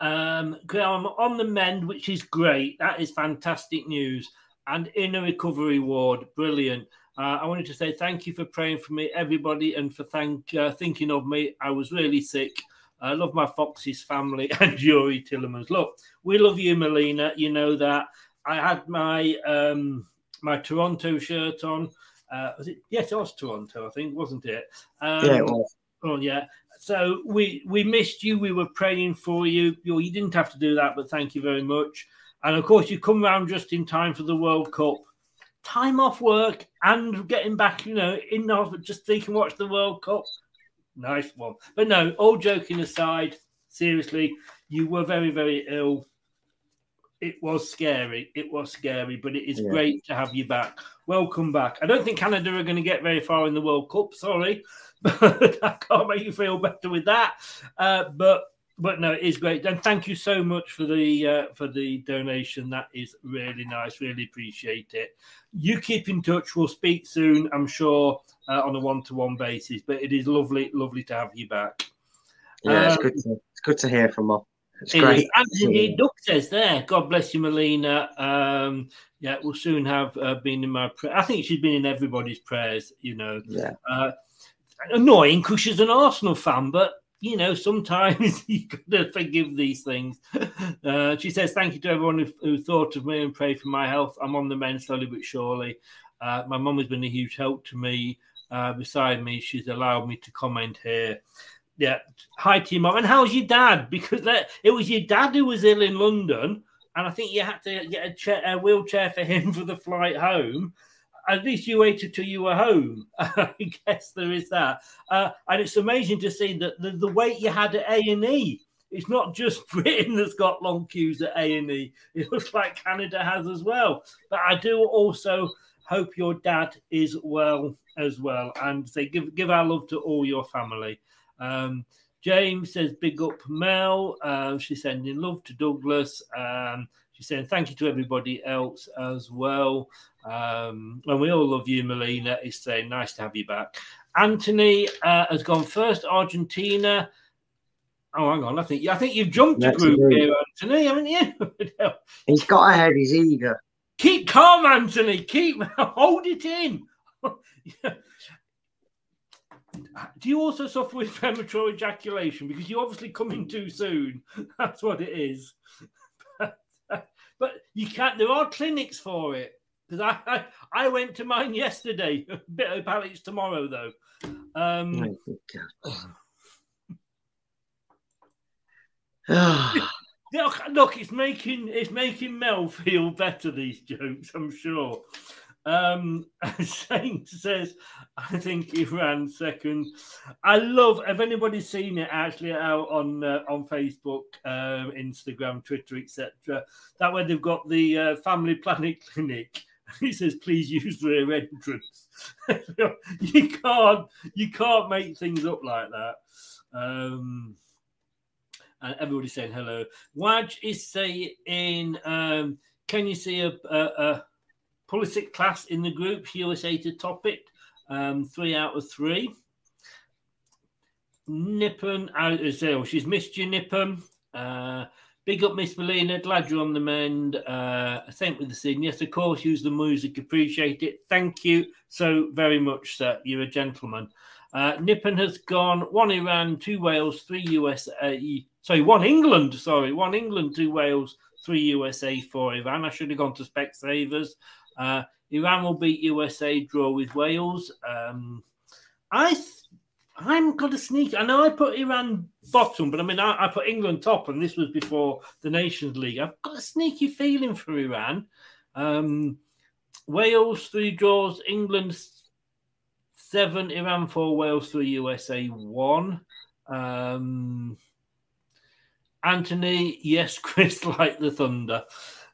um, I'm on the mend, which is great. That is fantastic news. And in a recovery ward, brilliant. Uh, I wanted to say thank you for praying for me, everybody, and for thank uh, thinking of me. I was really sick. I love my Foxes family and Youri Tielemans. Look, we love you, Melina. You know that. I had my um, my Toronto shirt on. Uh, was it? Yes, it was Toronto, I think, wasn't it? Um, Yeah, it was. Oh yeah. So we we missed you. We were praying for you. You, you didn't have to do that, but thank you very much. And of course, you come round just in time for the World Cup. Time off work and getting back, you know, in just so you can watch the World Cup. Nice one. But no, all joking aside, seriously, you were very, very ill. It was scary. It was scary, but it is Yeah. great to have you back. Welcome back. I don't think Canada are going to get very far in the World Cup. Sorry, but I can't make you feel better with that. Uh, but but no, it is great. And thank you so much for the uh, for the donation. That is really nice. Really appreciate it. You keep in touch. We'll speak soon. I'm sure uh, on a one to one basis. But it is lovely, lovely to have you back. Yeah, it's Um, good to it's good to hear from her. It's It great. indeed, Duck says there, God bless you, Melina. Um, yeah, we'll soon have uh, been in my prayer. I think she's been in everybody's prayers, you know. Yeah. Uh, annoying because she's an Arsenal fan, but you know, sometimes you gotta forgive these things. Uh, she says, Thank you to everyone who, who thought of me and prayed for my health. I'm on the mend slowly but surely. Uh, my mum has been a huge help to me. Uh, beside me, she's allowed me to comment here. Yeah. Hi to your mum. And how's your dad? Because that, it was your dad who was ill in London. And I think you had to get a, chair, a wheelchair for him for the flight home. At least you waited till you were home. I guess there is that. Uh, and it's amazing to see that the, the wait you had at A&E. It's not just Britain that's got long queues at A&E. It looks like Canada has as well. But I do also hope your dad is well as well. And say give give our love to all your family. Um, James says, big up Mel. Um, she's sending love to Douglas. Um, she's saying thank you to everybody else as well. Um, and we all love you, Melina. It's saying nice to have you back. Anthony uh, has gone first, Argentina. Oh, hang on. I think I think you've jumped a group here, Anthony, haven't you? He's got ahead. He's eager. Keep calm, Anthony. Keep hold it in. Do you also suffer with premature ejaculation? Because you're obviously coming too soon. That's what it is. But you can't. There are clinics for it. Because I, I I went to mine yesterday. A bit of it's tomorrow though. Um, Oh, God. Look, look, it's making it's making Mel feel better. These jokes, I'm sure. Um, Saint says, I think he ran second. I love. Have anybody seen it actually out on uh, on Facebook, um, Instagram, Twitter, etc. That way they've got the uh, Family Planet Clinic. He says, "Please use rear entrance." you can't you can't make things up like that. Um, and everybody's saying hello. Waj is saying, um, can you see a, a, a Pulisic class in the group? USA to top it. Um, three out of three. Nippon out as well. She's missed you, Nippon. Uh, big up, Miss Melina. Glad you're on the mend. Uh, same with the scene. Yes, of course, use the music. Appreciate it. Thank you so very much, sir. You're a gentleman. Uh, Nippon has gone one Iran, two Wales, three USA. Sorry, one England. Sorry, one England, two Wales, three USA, four Iran. I should have gone to Specsavers. Uh, Iran will beat USA, draw with Wales. Um, I, th- I'm going to sneak. I know I put Iran bottom, but I mean I, I put England top, and this was before the Nations League. I've got a sneaky feeling for Iran. Um, Wales three draws, England seven, Iran four, Wales three, USA one. Um, Anthony, yes, Chris, like the thunder.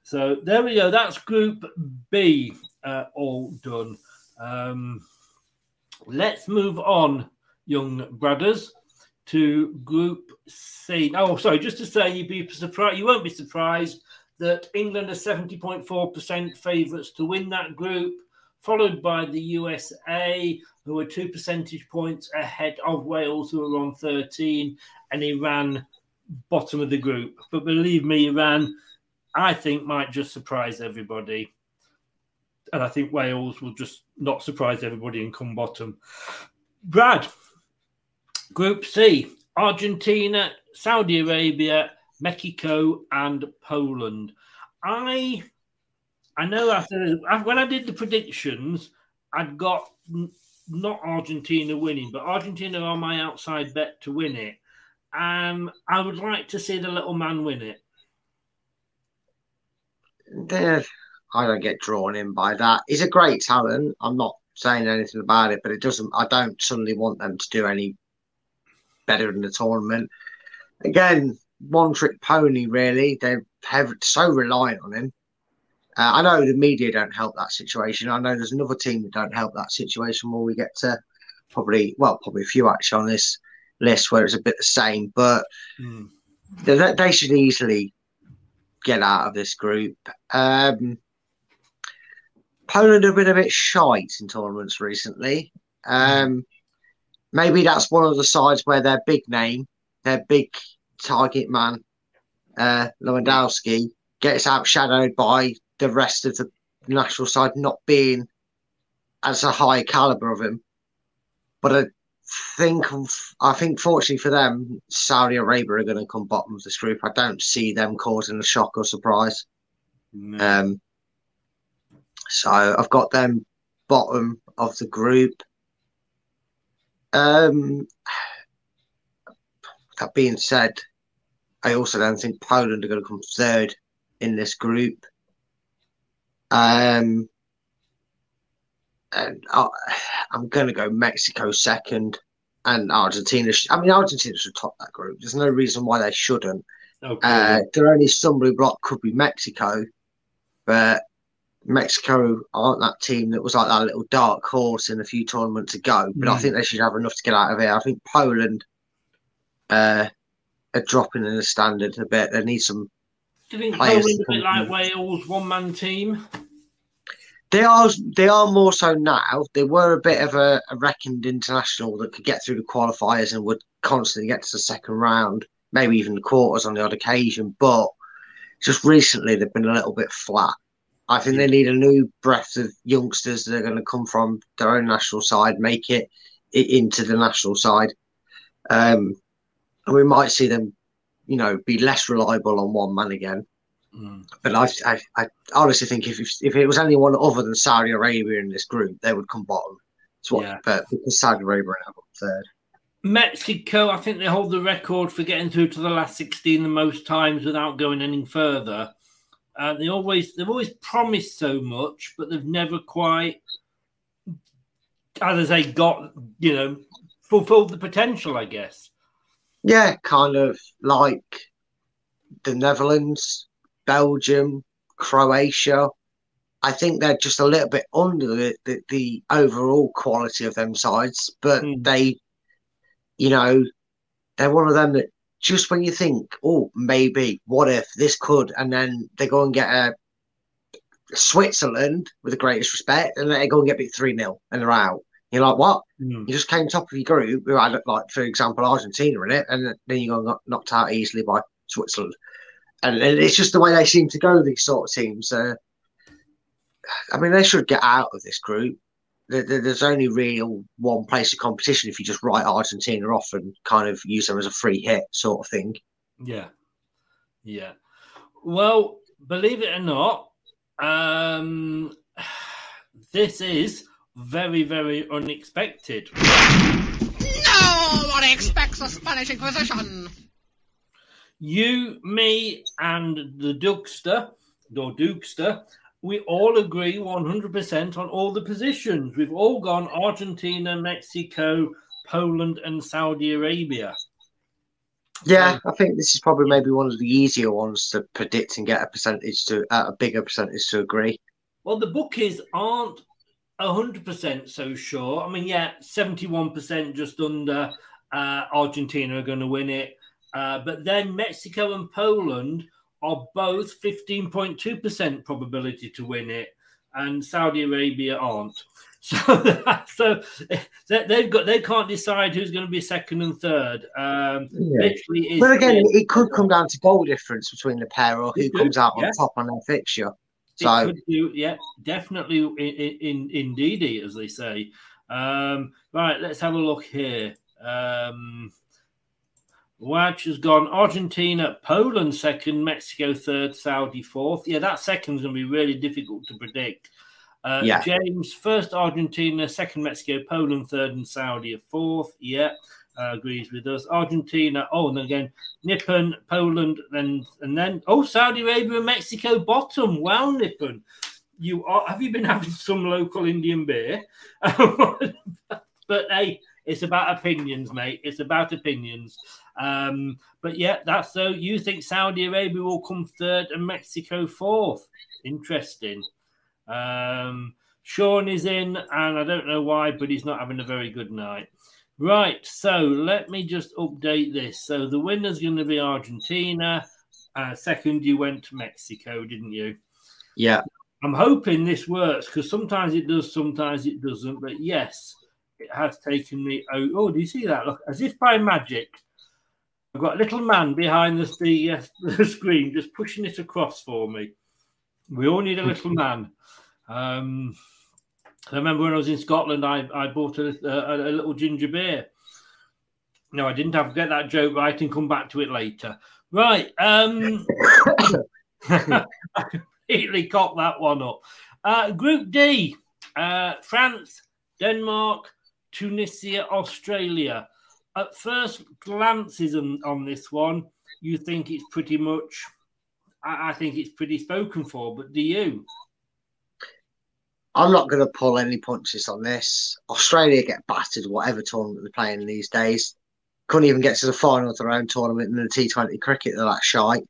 So there we go. That's Group B, uh, all done. Um, let's move on, young brothers, to Group C. Oh, sorry, just to say, you'd be surprised. You won't be surprised that England are seventy point four percent favourites to win that group, followed by the USA, who are two percentage points ahead of Wales, who are on thirteen, and Iran bottom of the group. But believe me, Iran, I think might just surprise everybody. And I think Wales will just not surprise everybody and come bottom. Brad, Group C, Argentina, Saudi Arabia, Mexico, and Poland. I I know after when I did the predictions, I'd got not Argentina winning, but Argentina are my outside bet to win it. Um, I would like to see the little man win it. There, I don't get drawn in by that. He's a great talent. I'm not saying anything about it, but it doesn't. I don't suddenly want them to do any better in the tournament. Again, one trick pony. Really, they're hev- so reliant on him. Uh, I know the media don't help that situation. I know there's another team that don't help that situation. Where we get to probably, well, probably a few actually on this list where it's a bit the same, but they, they should easily get out of this group. Um, Poland have been a bit shite in tournaments recently. Um, maybe that's one of the sides where their big name, their big target man, uh, Lewandowski, gets outshadowed by the rest of the national side not being as a high caliber of him. But think, I think, fortunately for them, Saudi Arabia are going to come bottom of this group. I don't see them causing a shock or surprise. Um, so I've got them bottom of the group. Um, that being said, I also don't think Poland are going to come third in this group. Um, and I, I'm going to go Mexico second and Argentina. sh- I mean, Argentina should top that group. There's no reason why they shouldn't. Okay. Uh, their only stumbling block could be Mexico, but Mexico aren't that team that was like that little dark horse in a few tournaments ago. But I Mm. think they should have enough to get out of here. I think Poland uh, are dropping in the standard a bit. They need some. Do you think Poland a bit like. Wales, one man team? They are they are more so now. They were a bit of a, a reckoned international that could get through the qualifiers and would constantly get to the second round, maybe even the quarters on the odd occasion. But just recently, they've been a little bit flat. I think they need a new breath of youngsters that are going to come from their own national side, make it, into the national side, um, and we might see them, you know, be less reliable on one man again. But I, I, I honestly think if, if it was anyone other than Saudi Arabia in this group, they would come bottom. It's what, Yeah. but because Saudi Arabia are now third. Mexico, I think they hold the record for getting through to the last 16 the most times without going any further. Uh, they always they've always promised so much, but they've never quite, as I say, got you know fulfilled the potential. I guess. Yeah, kind of like the Netherlands, Belgium, Croatia. I think they're just a little bit under the, the, the overall quality of them sides, but hmm. they, you know, they're one of them that just when you think, oh, maybe, what if this could, and then they go and get a Switzerland with the greatest respect, and then they go and get beat 3 0 and they're out. You're like, what? Hmm. You just came top of your group, who had, like, for example, Argentina in it, and then you got knocked out easily by Switzerland. And, and it's just the way they seem to go, these sort of teams. Uh, I mean, they should get out of this group. There, there- there's only real one place of competition if you just write Argentina off and kind of use them as a free hit sort of thing. Yeah, yeah. Well, believe it or not, um, this is very, very unexpected. No one expects a Spanish Inquisition. You, me, and the Dukester, or Dukester, we all agree 100% on all the positions. We've all gone Argentina, Mexico, Poland, and Saudi Arabia. Yeah, I think this is probably maybe one of the easier ones to predict and get a percentage to uh, a bigger percentage to agree. Well, the bookies aren't 100% so sure. I mean, yeah, 71% just under uh, Argentina are going to win it. Uh, but then Mexico and Poland are both 15.2% probability to win it, and Saudi Arabia aren't. So, so they- they've got they can't decide who's going to be second and third. Um, Yeah. Literally, is But again, it could come down to goal difference between the pair or who could, comes out on top on their fixture. So do, yeah, definitely in, in indeedy, as they say. Um, right, let's have a look here. Um, Waj has gone Argentina, Poland second, Mexico third, Saudi fourth. Yeah, that second's going to be really difficult to predict. Uh, Yeah. James, first Argentina, second Mexico, Poland third, and Saudi fourth. Yeah, uh, agrees with us. Argentina, oh, and again, Nippon, Poland, then and then oh, Saudi Arabia and Mexico bottom. Wow, Nippon, you are. Have you been having some local Indian beer? but hey, it's about opinions, mate. It's about opinions. Um, but yeah, that's so. You think Saudi Arabia will come third and Mexico fourth? Interesting. Um, Sean is in, and I don't know why, but he's not having a very good night. Right, so let me just update this. So the winner's going to be Argentina. Uh, second, you went to Mexico, didn't you? yeah, I'm hoping this works because sometimes it does, sometimes it doesn't. But yes, it has taken me. Oh, oh do you see that? Look, as if by magic, I've got a little man behind the, the, uh, the screen just pushing it across for me. We all need a little man. Um, I remember when I was in Scotland, I, I bought a, a, a little ginger beer. No, I didn't have to get that joke right and come back to it later. Right. Um, I completely cocked that one up. Uh, group D uh, France, Denmark, Tunisia, Australia. At first glances on, on this one, you think it's pretty much, I, I think it's pretty spoken for, but do you? I'm not going to pull any punches on this. Australia get battered whatever tournament they're playing these days. Couldn't even get to the final of their own tournament in the T20 cricket. They're that shy.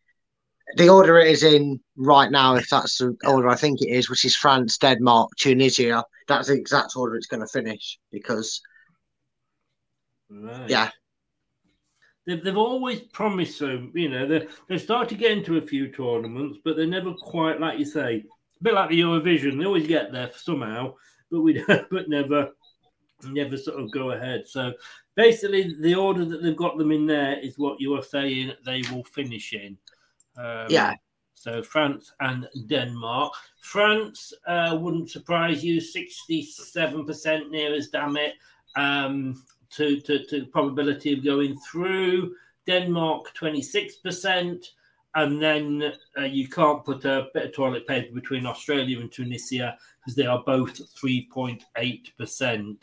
The order it is in right now, if that's the order I think it is, which is France, Denmark, Tunisia, that's the exact order it's going to finish because, Right. yeah, They've, they've always promised so, you know, they they start to get into a few tournaments, but they're never quite like you say, a bit like the Eurovision. They always get there somehow, but we but never never sort of go ahead. So basically, the order that they've got them in there is what you are saying they will finish in. Um, Yeah. So France and Denmark. France uh, wouldn't surprise you. Sixty-seven percent near as damn it. Um, to, to, to probability of going through. Denmark, 26%. And then uh, you can't put a bit of toilet paper between Australia and Tunisia because they are both 3.8%.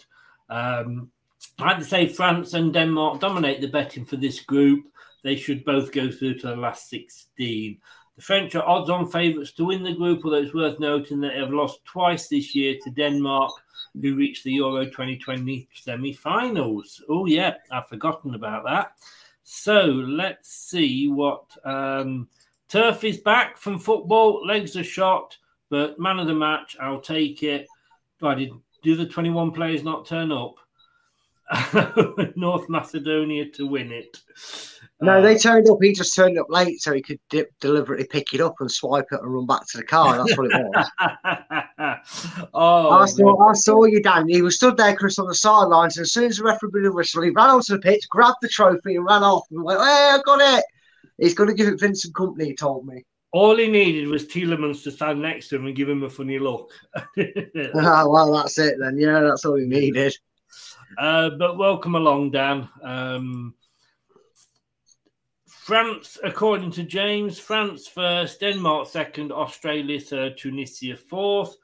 Um, I'd say France and Denmark dominate the betting for this group. They should both go through to the last 16. The French are odds on favourites to win the group, although it's worth noting that they have lost twice this year to Denmark who reached the Euro 2020 semi finals. Oh, yeah, I've forgotten about that. So let's see what um, Turf is back from football. Legs are shot, but man of the match, I'll take it. Why did do the 21 players not turn up? North Macedonia to win it. No, they turned up. He just turned up late so he could dip, deliberately pick it up and swipe it and run back to the car. That's what it was. oh, I saw, I saw you, Dan. He was stood there, Chris, on the sidelines. And as soon as the referee blew the whistle, he ran onto the pitch, grabbed the trophy, and ran off. And went, "Hey, I got it!" He's going to give it Vincent Kompany. He told me. all he needed was Tielemans to stand next to him and give him a funny look. Ah, well, that's it then. Yeah, that's all he needed. Uh, but welcome along, Dan. Um, France, according to James, France first, Denmark second, Australia third, Tunisia fourth,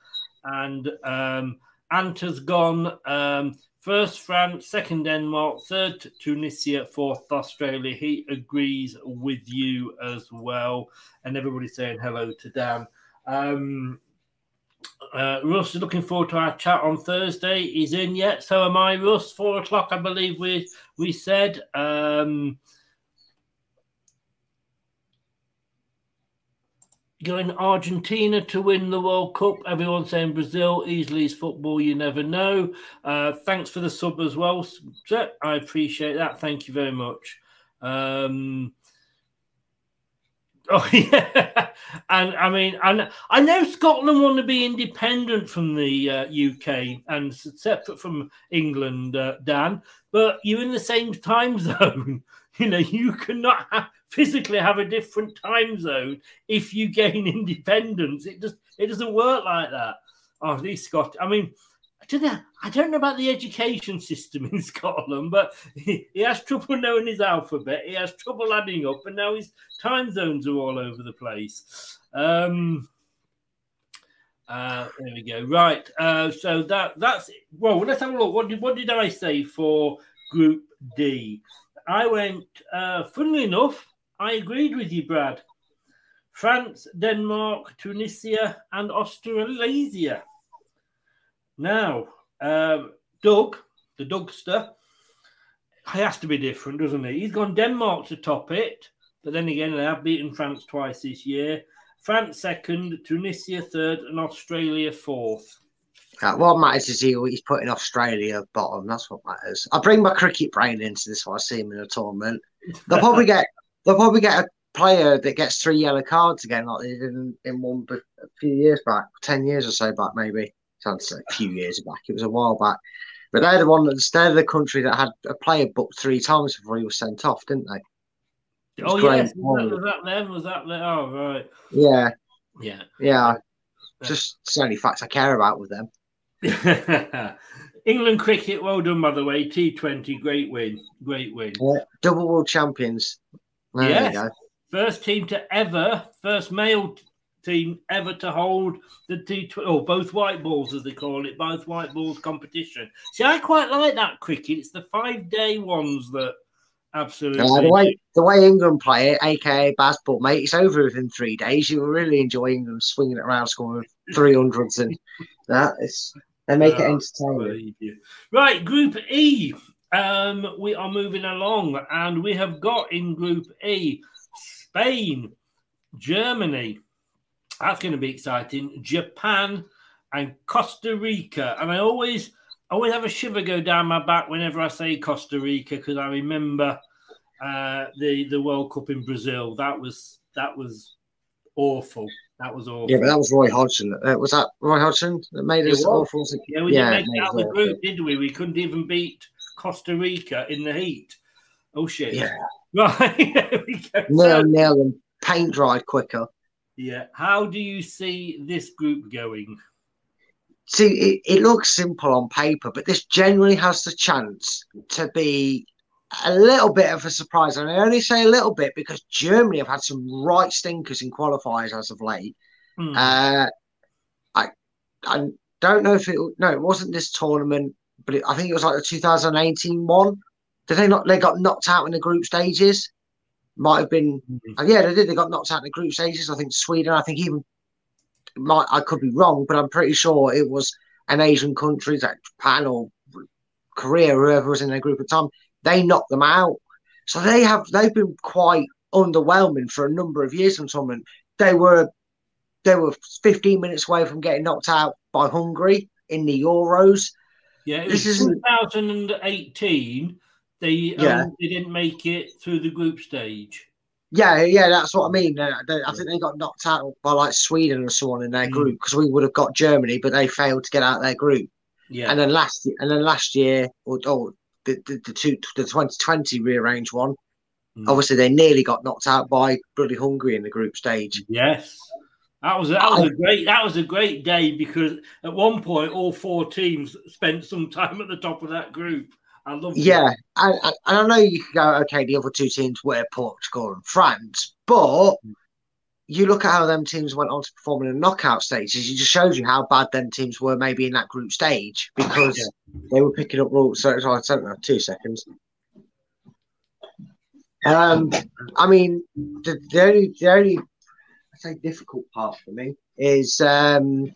and um, Anta's gone. Um, first France, second Denmark, third Tunisia, fourth Australia. He agrees with you as well, and everybody's saying hello to Dan. Um, Uh, Russ is looking forward to our chat on Thursday. He's in yet, so am I. Russ, four o'clock, I believe we we said. Um, going Argentina to win the World Cup. Everyone saying Brazil easily is football. You never know. Uh, thanks for the sub as well. I appreciate that. Thank you very much. Um, oh yeah, and I mean, and I know Scotland want to be independent from the uh, UK and separate from England, uh, Dan. But you're in the same time zone. You know, you cannot physically have a different time zone if you gain independence. It just it doesn't work like that. Oh, these Scott. I mean, I don't know. I don't know about the education system in Scotland, but he, he has trouble knowing his alphabet. He has trouble adding up, and now his time zones are all over the place. Um, uh, there we go. Right. Uh, so that that's well. Let's have a look. What did what did I say for Group D? I went. Uh, funnily enough, I agreed with you, Brad. France, Denmark, Tunisia, and Australasia. Now, um, Doug, the Dougster, he has to be different, doesn't he? He's gone Denmark to top it, but then again, they have beaten France twice this year. France second, Tunisia third, and Australia fourth. Uh, what matters is he, he's putting Australia bottom. That's what matters. I bring my cricket brain into this when I see him in a tournament. They'll probably get they'll probably get a player that gets three yellow cards again, like they did in, in one a few years back, ten years or so back, maybe. Sounds like a few years back. It was a while back. But they're the one that's they're the country that had a player booked three times before he was sent off, didn't they? Oh yes, was that, was that them? Was that them? Oh right, Yeah, yeah. yeah. Just the only facts I care about with them. England cricket, well done by the way. T20, great win, great win. Yeah. Double world champions. There Yes. First team to ever, first male team ever to hold the T20, or both white balls as they call it, both white balls competition. See, I quite like that cricket. It's the five day ones that absolutely. Uh, the way the way England play it, aka Bazball, mate, it's over within three days. You will really enjoy England swinging it around, scoring three hundreds, and that is they make it entertaining. Right, Group E. Um, we are moving along, and we have got in Group E Spain, Germany. That's going to be exciting. Japan and Costa Rica. And I always, I always have a shiver go down my back whenever I say Costa Rica because I remember uh, the the World Cup in Brazil. That was that was awful. That was awful. Yeah, but that was Roy Hodgson. Uh, was that Roy Hodgson that made It us was. awful? Yeah, we didn't make it out of the group, did we? We couldn't even beat Costa Rica in the heat. Oh shit! Yeah. Right. there we go. Nil nil and paint dried quicker. yeah. How do you see this group going? See, it, it looks simple on paper, but this generally has the chance to be a little bit of a surprise. And I only say a little bit because Germany have had some right stinkers in qualifiers as of late. Hmm. Uh, I I don't know if it no, it wasn't this tournament, but it, I think it was like the 2018 one. Did they not? They got knocked out in the group stages. Might have been. Mhm. uh, yeah, they did. They got knocked out in the group stages. I think Sweden. I think even. Might I could be wrong, but I'm pretty sure it was an Asian country, like Japan or Korea, whoever was in their group at the time. They knocked them out. So they have they've been quite underwhelming for a number of years from tournament. They were they were 15 minutes away from getting knocked out by Hungary in the Euros. Yeah, it This was isn't- 2018. They Yeah. um, they didn't make it through the group stage. Yeah, yeah, that's what I mean. Uh, they- I think they got knocked out by like Sweden or someone in their Mm. group because we would have got Germany, but they failed to get out of their group. Yeah. And then last and then last year, or, or the, the the two the 2020 rearranged one, Mm. obviously they nearly got knocked out by bloody Hungary in the group stage. Yes. That was that was a great that was a great day because at one point all four teams spent some time at the top of that group. I love Yeah, and, and and I know you could go, okay, the other two teams were Portugal and France, but you look at how them teams went on to perform in the knockout stages, it just shows you how bad them teams were maybe in that group stage because they were picking up rules. So, so I don't know, two seconds. Um, I mean, the, the only the only I say difficult part for me is um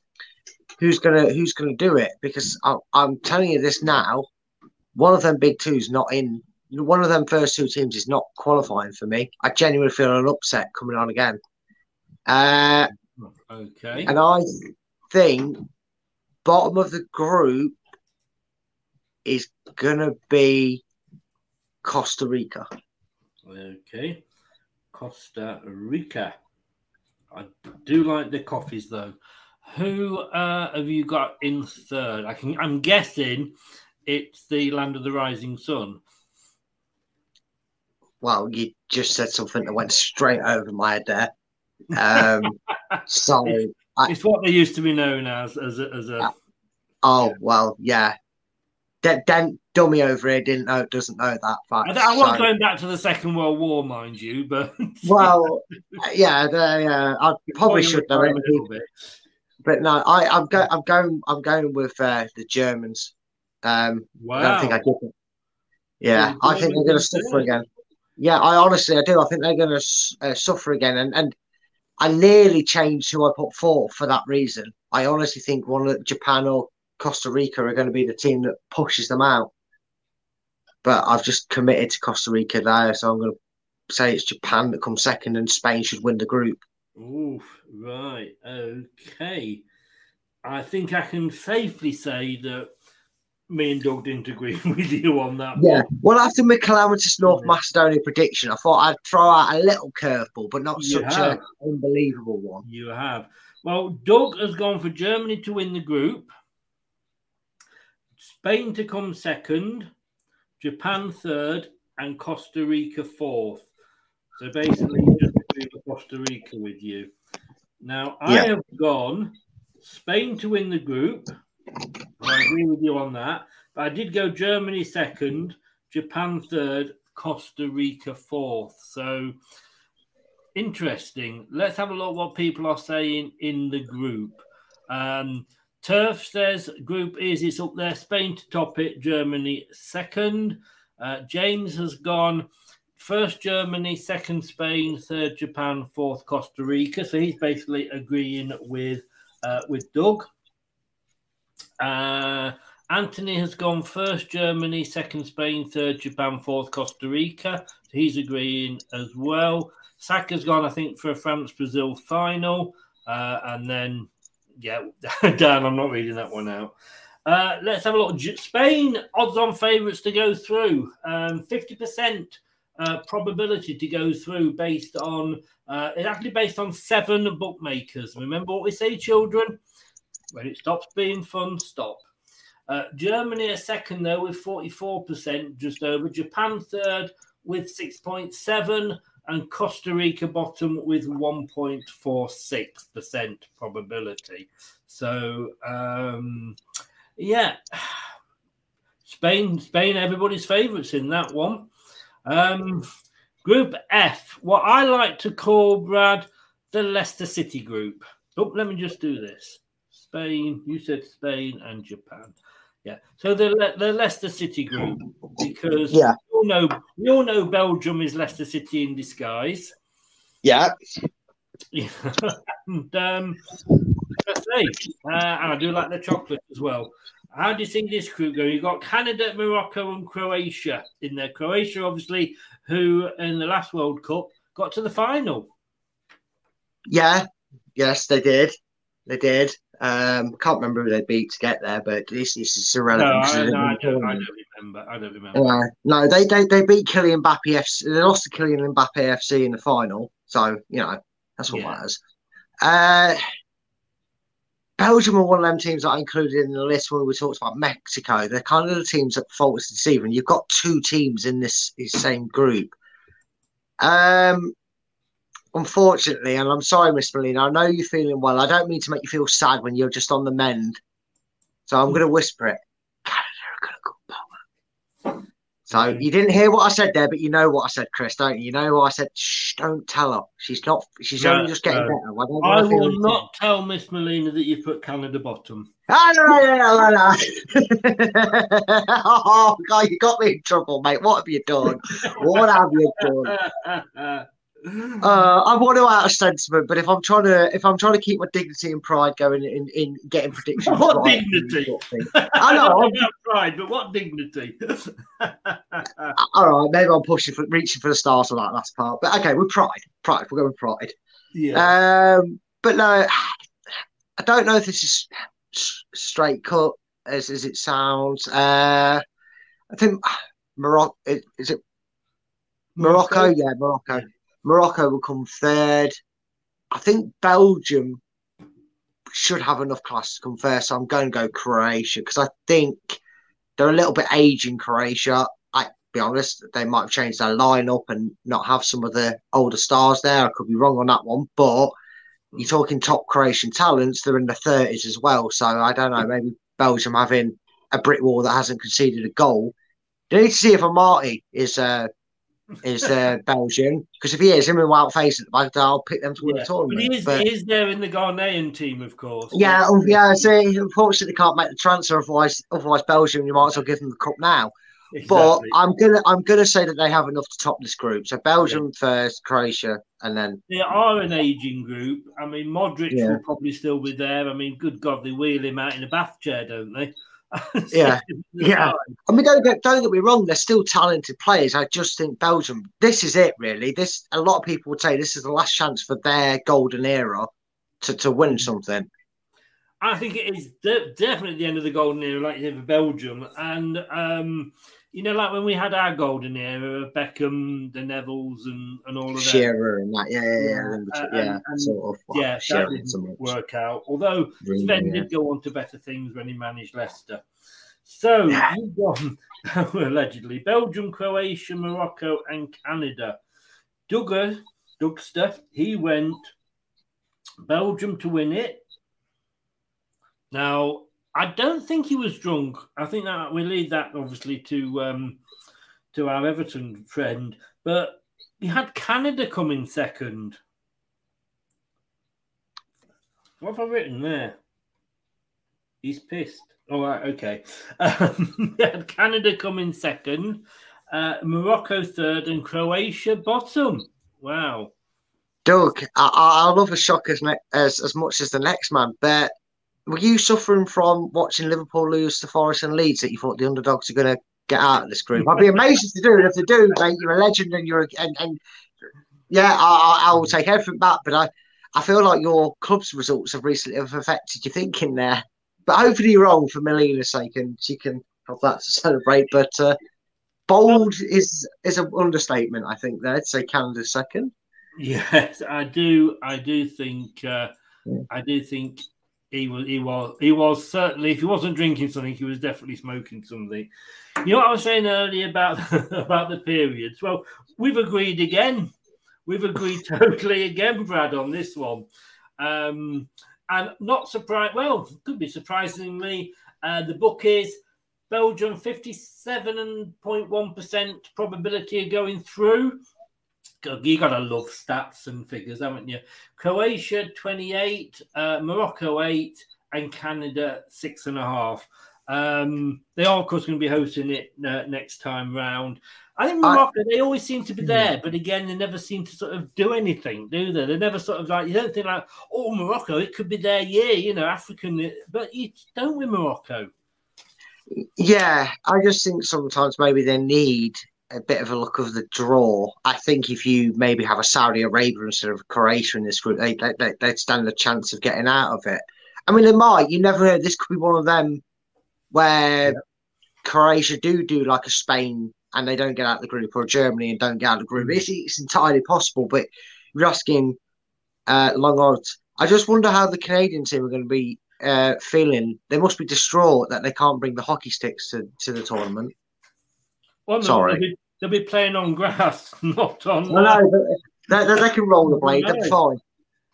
who's gonna who's gonna do it because I, I'm telling you this now. One of them big two's not in. One of them first two teams is not qualifying for me. I genuinely feel an upset coming on again. Uh, Okay. and I think bottom of the group is gonna be Costa Rica. Okay. Costa Rica. I do like the coffees though. Who uh, have you got in third? I can. I'm guessing it's the Land of the Rising Sun. Well, you just said something that went straight over my head there. Um, so, I, It's what they used to be known as as a, as a oh well, yeah. D- dummy over here didn't know, doesn't know that fact. I, I wasn't so- going back to the Second World War, mind you, but well, yeah, they, uh, I probably should know it, a little bit. but no, I, I'm going, I'm going, I'm going with uh, the Germans. Um, I don't think I Wow. did it. Yeah, I think they're going to suffer again. Yeah, I honestly, I do. I think they're going to uh, suffer again, and and I nearly changed who I put fourth for that reason. I honestly think one of Japan or Costa Rica are going to be the team that pushes them out. But I've just committed to Costa Rica there, so I'm going to say it's Japan that comes second, and Spain should win the group. Oof, right. Okay. I think I can safely say that me and Doug didn't agree with you on that. Yeah. one. Well, after my calamitous North Yeah. Macedonia prediction, I thought I'd throw out a little curveball, but not You such an unbelievable one. You have. Well, Doug has gone for Germany to win the group, Spain to come second, Japan third, and Costa Rica fourth. So basically, just agree with Costa Rica with you. Now, I Yeah. have gone Spain to win the group. I agree with you on that. But I did go Germany second, Japan third, Costa Rica fourth. So interesting. Let's have a look what people are saying in the group. Um, Turf says group is it's up there. Spain to top it, Germany second. Uh, James has gone first Germany, second Spain, third Japan, fourth Costa Rica. So he's basically agreeing with uh, with Doug. Uh, Anthony has gone first Germany, second Spain, third Japan, fourth Costa Rica. So he's agreeing as well. Saka's gone, I think, for a France Brazil final. Uh, and then, yeah, Dan, I'm not reading that one out. Uh, let's have a look. Spain, odds on favourites to go through. Um, 50% uh, probability to go through based on, uh, it's actually based on seven bookmakers. Remember what we say, children? When it stops being fun, stop. Uh, Germany are second though with 44%, just over. Japan third with 6.7, and Costa Rica bottom with 1.46% probability. So um, yeah, Spain, Spain, everybody's favourites in that one. Um, group F, what I like to call Brad the Leicester City group. Oh, let me just do this. Spain, you said Spain and Japan. Yeah. So the Le- the Leicester City group because Yeah. we all know we all know Belgium is Leicester City in disguise. Yeah. Yeah. and um, I say, uh, and I do like the chocolate as well. How do you think this group go? You've got Canada, Morocco, and Croatia in there. Croatia, obviously, who in the last World Cup got to the final. Yeah. Yes, they did. They did. Um, can't remember who they beat to get there, but this, this is No, I, no, I, don't, I don't remember. I don't remember. Uh, no, they, they they beat Kylian Mbappe FC. They lost to Kylian Mbappe FC in the final, so you know that's what Yeah. matters. Uh, Belgium are one of them teams that I included in the list when we talked about Mexico. They're kind of the teams that fault us this evening. You've got two teams in this, this same group. Um, unfortunately, and I'm sorry, Miss Molina, I know you're feeling well. I don't mean to make you feel sad when you're just on the mend. So I'm going to whisper it. Canada are going to go bottom. So you didn't hear what I said there, but you know what I said, Chris, don't you? You know what I said. Shh, don't tell her. She's not. She's No, only just getting no. better. I, I will anything. not tell Miss Molina that you put Canada bottom. Ah, no, no, no, no, no. oh, God, you got me in trouble, mate. What have you done? What have you done? Uh, I want to out of sentiment, but if I'm trying to if I'm trying to keep my dignity and pride going in, in getting predictions, What right, dignity? sort of thing. I know. I'm- pride, but what dignity? All right, maybe I'm pushing for reaching for the stars on that last part, but okay, we're pride, pride. We're going pride. yeah. Um, but no, I don't know if this is straight cut as as it sounds. Uh, I think Morocco is it Morocco? Yeah, Morocco. Morocco will come third. I think Belgium should have enough class to come first. So I'm going to go Croatia because I think they're a little bit aging Croatia. I be honest, they might have changed their lineup and not have some of the older stars there. I could be wrong on that one, but you're talking top Croatian talents. They're in the 30s as well. So I don't know. Maybe Belgium having a brick wall that hasn't conceded a goal. They need to see if Amartey is uh, is uh, Belgian because if he is, him and Wout Faes at the back, I'll pick them to win Yeah. the But tournament. he is, But- he is there in the Ghanaian team, of course. yeah, um, yeah. See, unfortunately, can't make the transfer. Otherwise, otherwise, Belgium, you might as well give them the cup now. But. I'm gonna, I'm gonna say that they have enough to top this group. So Belgium first, Croatia, and then They are an aging group. I mean, Modric Yeah. will probably still be there. I mean, good God, they wheel him out in a bath chair, don't they? Yeah. Yeah. I mean, don't get don't get me wrong. They're still talented players. I just think Belgium. This is it, really. This a lot of people would say this is the last chance for their golden era to, to win something. I think it is de- definitely the end of the golden era, like for Belgium. And, um, you know, like when we had our golden era, of Beckham, the Nevilles, and, and all of that. Shearer and that, yeah, yeah, yeah, yeah, and- and- sort of. well, yeah, that didn't so work out. Although Really, Sven yeah. did go on to better things when he managed Leicester. So you've gone allegedly Belgium, Croatia, Morocco, and Canada. Duggar, Dugster, he went Belgium to win it. Now, I don't think he was drunk. I think that we leave that obviously to um, to our Everton friend, but he had Canada coming second. What have I written there? He's pissed. All right, okay. Um, Canada coming second, uh, Morocco third, and Croatia bottom. Wow. Doug, I, I love a shock as, as as much as the next man, but were you suffering from watching Liverpool lose to Forest and Leeds that you thought the underdogs are going to get out of this group? I'd be amazed if they do. And if they do, mate, you're a legend and you're a, and, and yeah, I, I I will take everything back. But I, I feel like your club's results have recently have affected your thinking there. But hopefully you're wrong for Melina's sake, and she can have that to celebrate. But uh, bold is is an understatement, I think. There to say Canada's second. Yes, I do. I do think. Uh, I do think he was. He was. He was certainly. If he wasn't drinking something, he was definitely smoking something. You know what I was saying earlier about about the periods. Well, we've agreed again. We've agreed totally again, Brad, on this one. Um, and not surprised. Well, could be surprisingly, uh, the book is Belgium fifty-seven point one percent probability of going through. You gotta love stats and figures, haven't you? Croatia twenty-eight, uh, Morocco eight, and Canada six and a half. Um, they are, of course, going to be hosting it uh, next time round. I think I- Morocco, they always seem to be there, but again, they never seem to sort of do anything, do they? They never sort of like, you don't think like, oh, Morocco, it could be their year, you know, African, but you don't with Morocco. Yeah, I just think sometimes maybe they need a bit of a look of the draw. I think if you maybe have a Saudi Arabia instead of Croatia in this group, they, they, they, they'd stand a chance of getting out of it. I mean, they might. You never know. This could be one of them where Croatia do do like a Spain and they don't get out of the group, or Germany and don't get out of the group. It's, it's entirely possible, but you're asking uh, long odds. I just wonder how the Canadian team are going to be uh, feeling. They must be distraught that they can't bring the hockey sticks to, to the tournament. Well, Sorry. They'll be, they'll be playing on grass, not on. No, no, they, they, they can roll the blade. They're fine.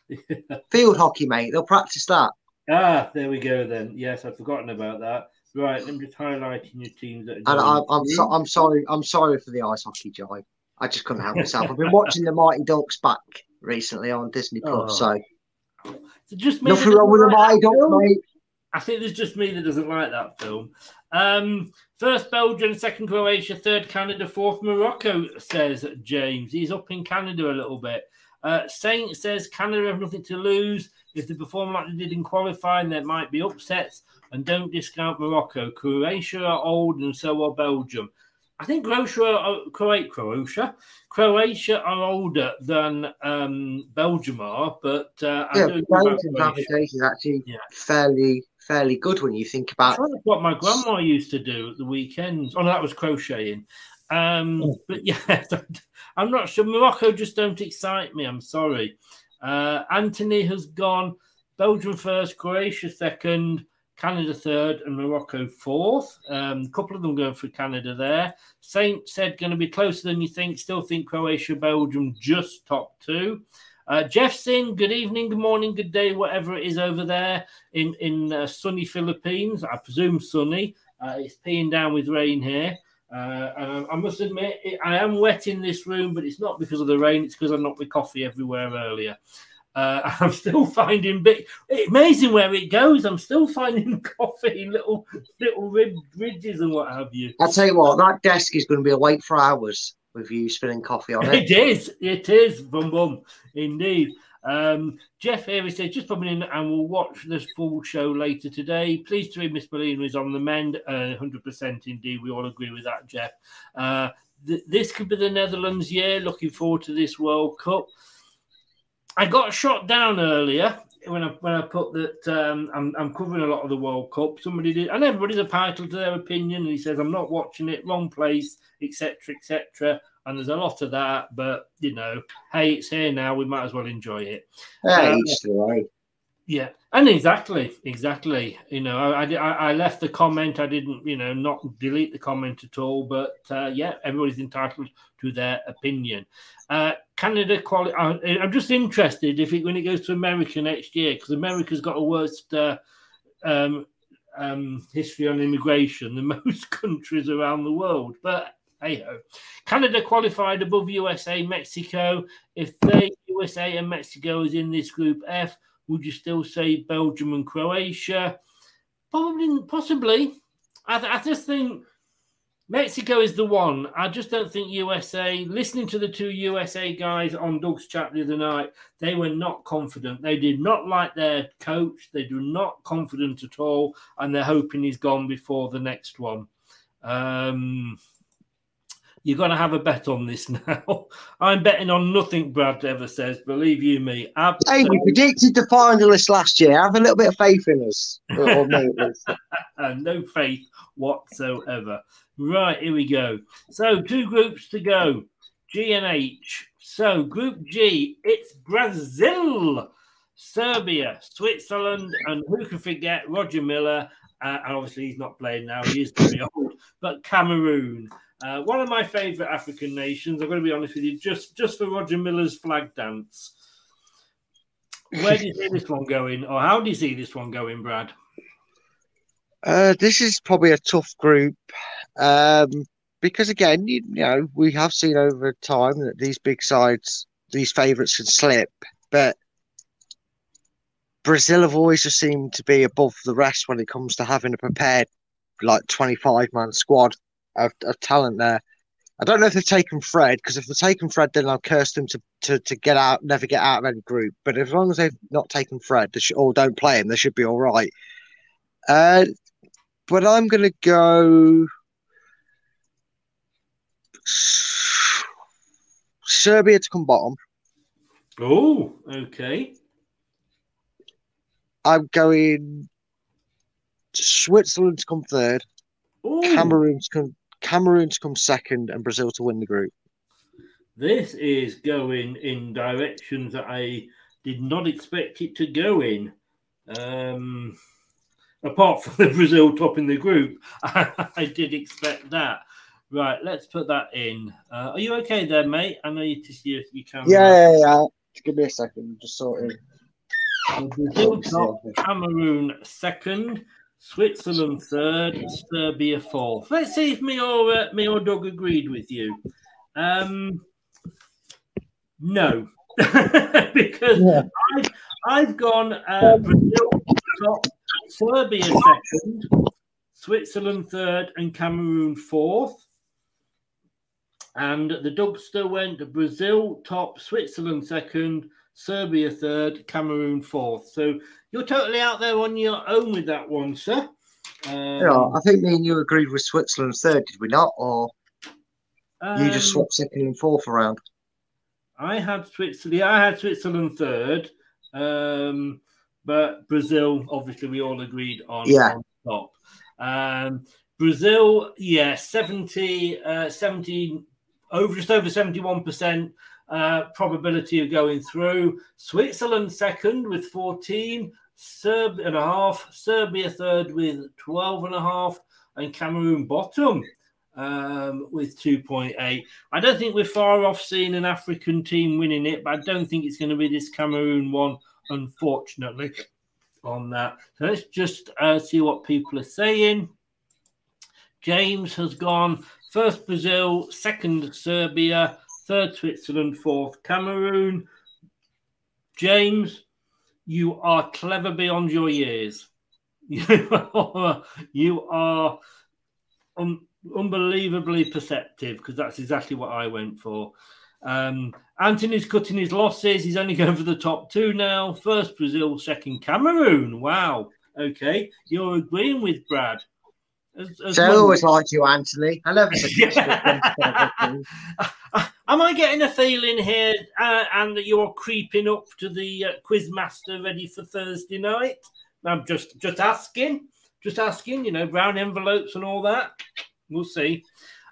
Field hockey, mate. They'll practice that. Ah, there we go then. Yes, I'd forgotten about that. Right, I'm just highlighting your teams that And I, I'm so, I'm sorry. I'm sorry for the ice hockey jive. I just couldn't help myself. I've been watching the Mighty Ducks back recently on Disney Oh, Plus, so So just me nothing wrong with the Mighty Ducks, mate. I think there's just me that doesn't like that film. Um, first Belgium, second Croatia, third Canada, fourth Morocco, says James. He's up in Canada a little bit. Uh, Saint says Canada have nothing to lose. If they perform like they did in qualifying, there might be upsets. And don't discount Morocco. Croatia are old, and so are Belgium. I think Croatia, Croatia, Croatia, Croatia are older than um, Belgium are, but uh, I Yeah, do agree about Belgium's average is actually Yeah. fairly fairly good when you think about. That's what my grandma used to do at the weekends. Oh, no, that was crocheting. Um, but yeah, I'm not sure. Morocco just don't excite me. I'm sorry. Uh, Anthony has gone Belgium first, Croatia second, Canada third, and Morocco fourth. Um, a couple of them going for Canada there. Saint said going to be closer than you think. Still think Croatia, Belgium just top two. Uh, Jeff Singh, good evening, good morning, good day, whatever it is over there in in uh, sunny Philippines. I presume sunny. Uh, it's peeing down with rain here. Uh, and I, must admit, it, I am wet in this room, but it's not because of the rain. It's because I knocked my coffee everywhere earlier. Uh, I'm still finding big. It's amazing where it goes. I'm still finding coffee little little rib, ridges and what have you. I'll tell you what, that desk is going to be awake for hours with you spilling coffee on It it. is. It is. Boom, boom. Indeed. Um, Jeff here he says, just popping in and we'll watch this full show later today. Pleased to hear Miss Bellina is on the mend. Uh, 100% indeed. We all agree with that, Jeff. Uh, th- this could be the Netherlands year. Looking forward to this World Cup. I got shot down earlier when I when I put that um, I'm I'm covering a lot of the World Cup. Somebody did, and everybody's entitled to their opinion. And he says I'm not watching it, wrong place, etc., etc. And there's a lot of that, but you know, hey, it's here now. We might as well enjoy it. Hey, Um, yeah, and exactly, exactly. You know, I, I, I left the comment. I didn't, you know, not delete the comment at all. But uh, yeah, everybody's entitled to their opinion. Uh, Canada quali- I, I'm just interested if it, when it goes to America next year because America's got a worst uh, um, um, history on immigration than most countries around the world. But hey ho, Canada qualified above USA, Mexico. If they USA and Mexico is in this group F, would you still say Belgium and Croatia? Probably, possibly. I, th- I just think Mexico is the one. I just don't think USA. Listening to the two USA guys on Doug's chat the other night, they were not confident. They did not like their coach. They do not confident at all, and they're hoping he's gone before the next one. Um, you're going to have a bet on this now. I'm betting on nothing. Brad ever says. Believe you me, Hey, we predicted the finalists last year. Have a little bit of faith in us. Or me, at least. no faith whatsoever. Right, here we go. So, two groups to go G and H. So, Group G, it's Brazil, Serbia, Switzerland, and who can forget Roger Milla? Uh, and obviously, he's not playing now, he is very old, but Cameroon. Uh, one of my favourite African nations. I'm going to be honest with you, just just for Roger Milla's flag dance. Where do you see this one going, or how do you see this one going, Brad? Uh, this is probably a tough group um, because, again, you, you know, we have seen over time that these big sides, these favourites can slip, but Brazil have always just seemed to be above the rest when it comes to having a prepared, like, 25 man squad of, of talent there. I don't know if they've taken Fred because if they've taken Fred, then I'll curse them to, to, to get out, never get out of any group. But as long as they've not taken Fred, they should, or don't play him, they should be all right. Uh, but I'm going to go Serbia to come bottom. Oh, okay. I'm going to Switzerland to come third, Ooh, Cameroon to come Cameroon to come second, and Brazil to win the group. This is going in directions that I did not expect it to go in. Um, apart from the Brazil topping the group, I did expect that. Right, let's put that in. Uh, are you okay there, mate? I know you just you, you can. Yeah, yeah, yeah. Give me a second. Just sorting. Brazil top, Cameroon second, Switzerland third, Serbia fourth. Let's see if me or uh, me or Doug agreed with you. Um, no, because Yeah. I've, I've gone uh, Brazil top, Serbia second, Switzerland third, and Cameroon fourth. And the Dugster went Brazil top, Switzerland second, Serbia third, Cameroon fourth. So you're totally out there on your own with that one, sir. Um, Yeah, I think me and you agreed with Switzerland third, did we not? Or you just um, swapped second and fourth around? I had Switzerland. I had Switzerland third, um, but Brazil. Obviously, we all agreed on, Yeah. on top. Um, Brazil, yeah, 70, uh, 70 over just over seventy-one percent uh, probability of going through. Switzerland second with fourteen, Serbia and a half, Serbia third with twelve and a half, and a half, and a half, and Cameroon bottom um, with 2.8. I don't think we're far off seeing an African team winning it, but I don't think it's going to be this Cameroon one, unfortunately, on that. So let's just uh, see what people are saying. James has gone first Brazil, second Serbia, third Switzerland, fourth Cameroon. James, you are clever beyond your years. You are, you are un- unbelievably perceptive because that's exactly what I went for. Um, Anthony's cutting his losses. He's only going for the top two now. First Brazil, second Cameroon. Wow. Okay, you're agreeing with Brad. As- as So I always liked you, Anthony. I said you Am I getting a feeling here, uh, and that you're creeping up to the uh, quizmaster ready for Thursday night? I'm just just asking, just asking. You know, brown envelopes and all that. We'll see.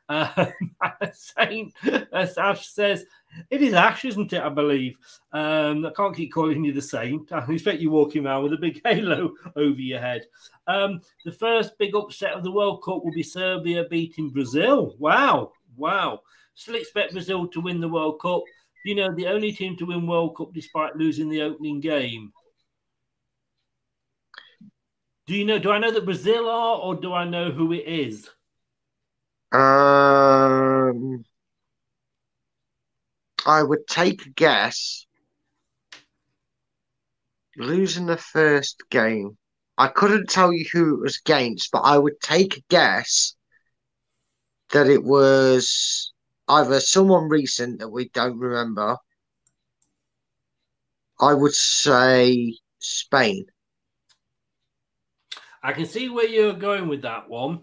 Uh, Saint as Ash says, it is Ash, isn't it? I believe. Um, I can't keep calling you the Saint. I expect you walking around with a big halo over your head. Um, the first big upset of the World Cup will be Serbia beating Brazil. Wow, wow. Still expect Brazil to win the World Cup. You know, the only team to win World Cup despite losing the opening game. Do you know? Do I know that Brazil are, or do I know who it is? Um, I would take a guess. Losing the first game. I couldn't tell you who it was against, but I would take a guess that it was either someone recent that we don't remember. I would say Spain. I can see where you're going with that one.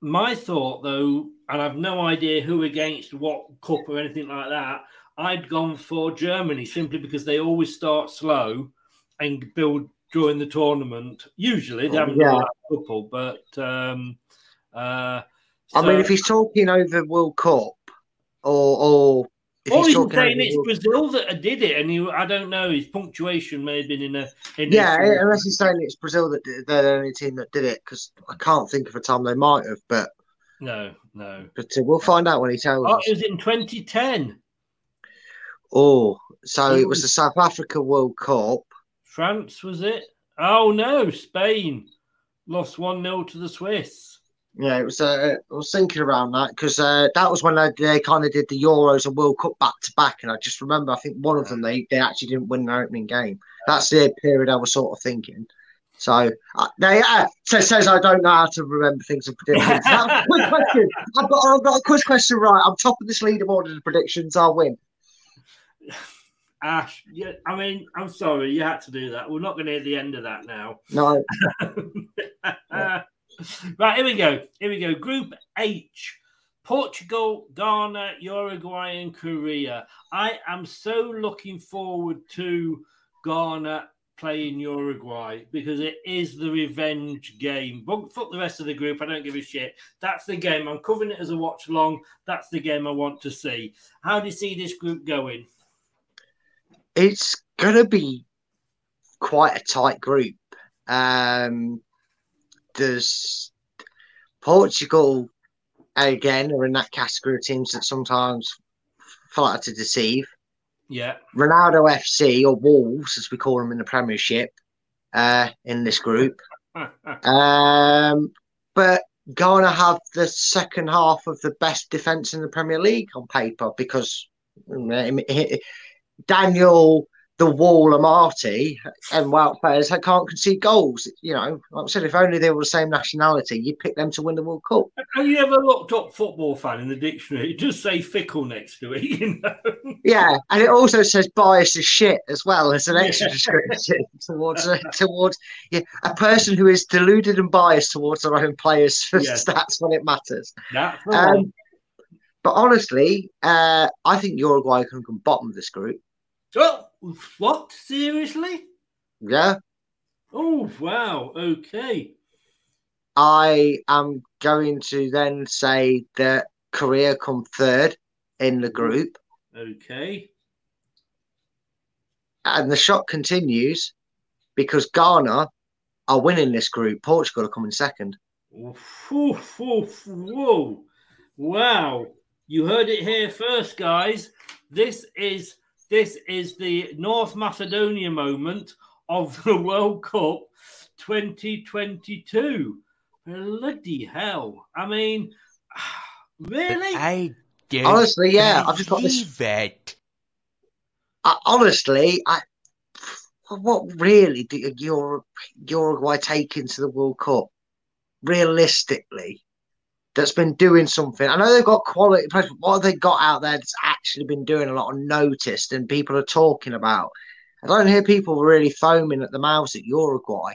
My thought, though, and I've no idea who against what cup or anything like that, I'd gone for Germany simply because they always start slow and build during the tournament. Usually, they haven't done Yeah. couple, but um, uh, I mean, if he's talking over World Cup, or or or he's he's saying it's Brazil that did it, and he, I don't know, his punctuation may have been in a in yeah, unless he's saying it's Brazil that did, they're the only team that did it, because I can't think of a time they might have, but no, no. but uh, we'll find out when he tells Oh, us. it was in 2010. Oh, so it was the South Africa World Cup. France was it? Oh no, Spain lost one 0 to the Swiss. Yeah, it was. Uh, I was thinking around that because uh, that was when they, they kind of did the Euros and World Cup back to back, and I just remember I think one of them they, they actually didn't win their opening game. That's the period I was sort of thinking. So uh, they uh, says says I don't know how to remember things and predictions. Now, quick question. I've got I've got a quiz question. Right, I'm top of this leaderboard of the predictions. I'll win. Ash, yeah, I mean, I'm sorry you had to do that. We're not going to hit the end of that now. No, right, here we go. Here we go. Group H Portugal, Ghana, Uruguay, and Korea. I am so looking forward to Ghana playing Uruguay because it is the revenge game. But fuck the rest of the group. I don't give a shit. That's the game. I'm covering it as a watch along. That's the game I want to see. How do you see this group going? it's gonna be quite a tight group. Um, there's Portugal again are in that category of teams that sometimes flatter to deceive. Yeah. Ronaldo FC or Wolves, as we call them in the Premiership, uh, in this group. Um, but Ghana have the second half of the best defense in the Premier League on paper because Daniel the wall of Marty and Wout players that can't concede goals. You know, like I said, if only they were the same nationality, you'd pick them to win the World Cup. Have you ever looked up football fan in the dictionary? It does say fickle next to it, you know. Yeah, and it also says biased as shit as well as an extra description towards uh, towards yeah, a person who is deluded and biased towards their own players for Yes. stats when it matters. That's. Um, but honestly, uh, I think Uruguay can come bottom of this group. Oh, what? Seriously? Yeah, Oh, wow. Okay. I am going to then say that Korea come third in the mm. group, Okay. and the shock continues because Ghana are winning this group. Portugal are coming second. Whew, whew, whoa. Wow. You heard it here first, guys. This is this is the North Macedonia moment of the World Cup 2022. Bloody hell. I mean, really? I don't Honestly, yeah, I've just got this. believe it. I, honestly, I what really do Ur- Uruguay take into the World Cup? Realistically, that's been doing something. I know they've got quality players, but what have they got out there that's actually been doing a lot of noticed and people are talking about? I don't hear people really foaming at the mouths at Uruguay.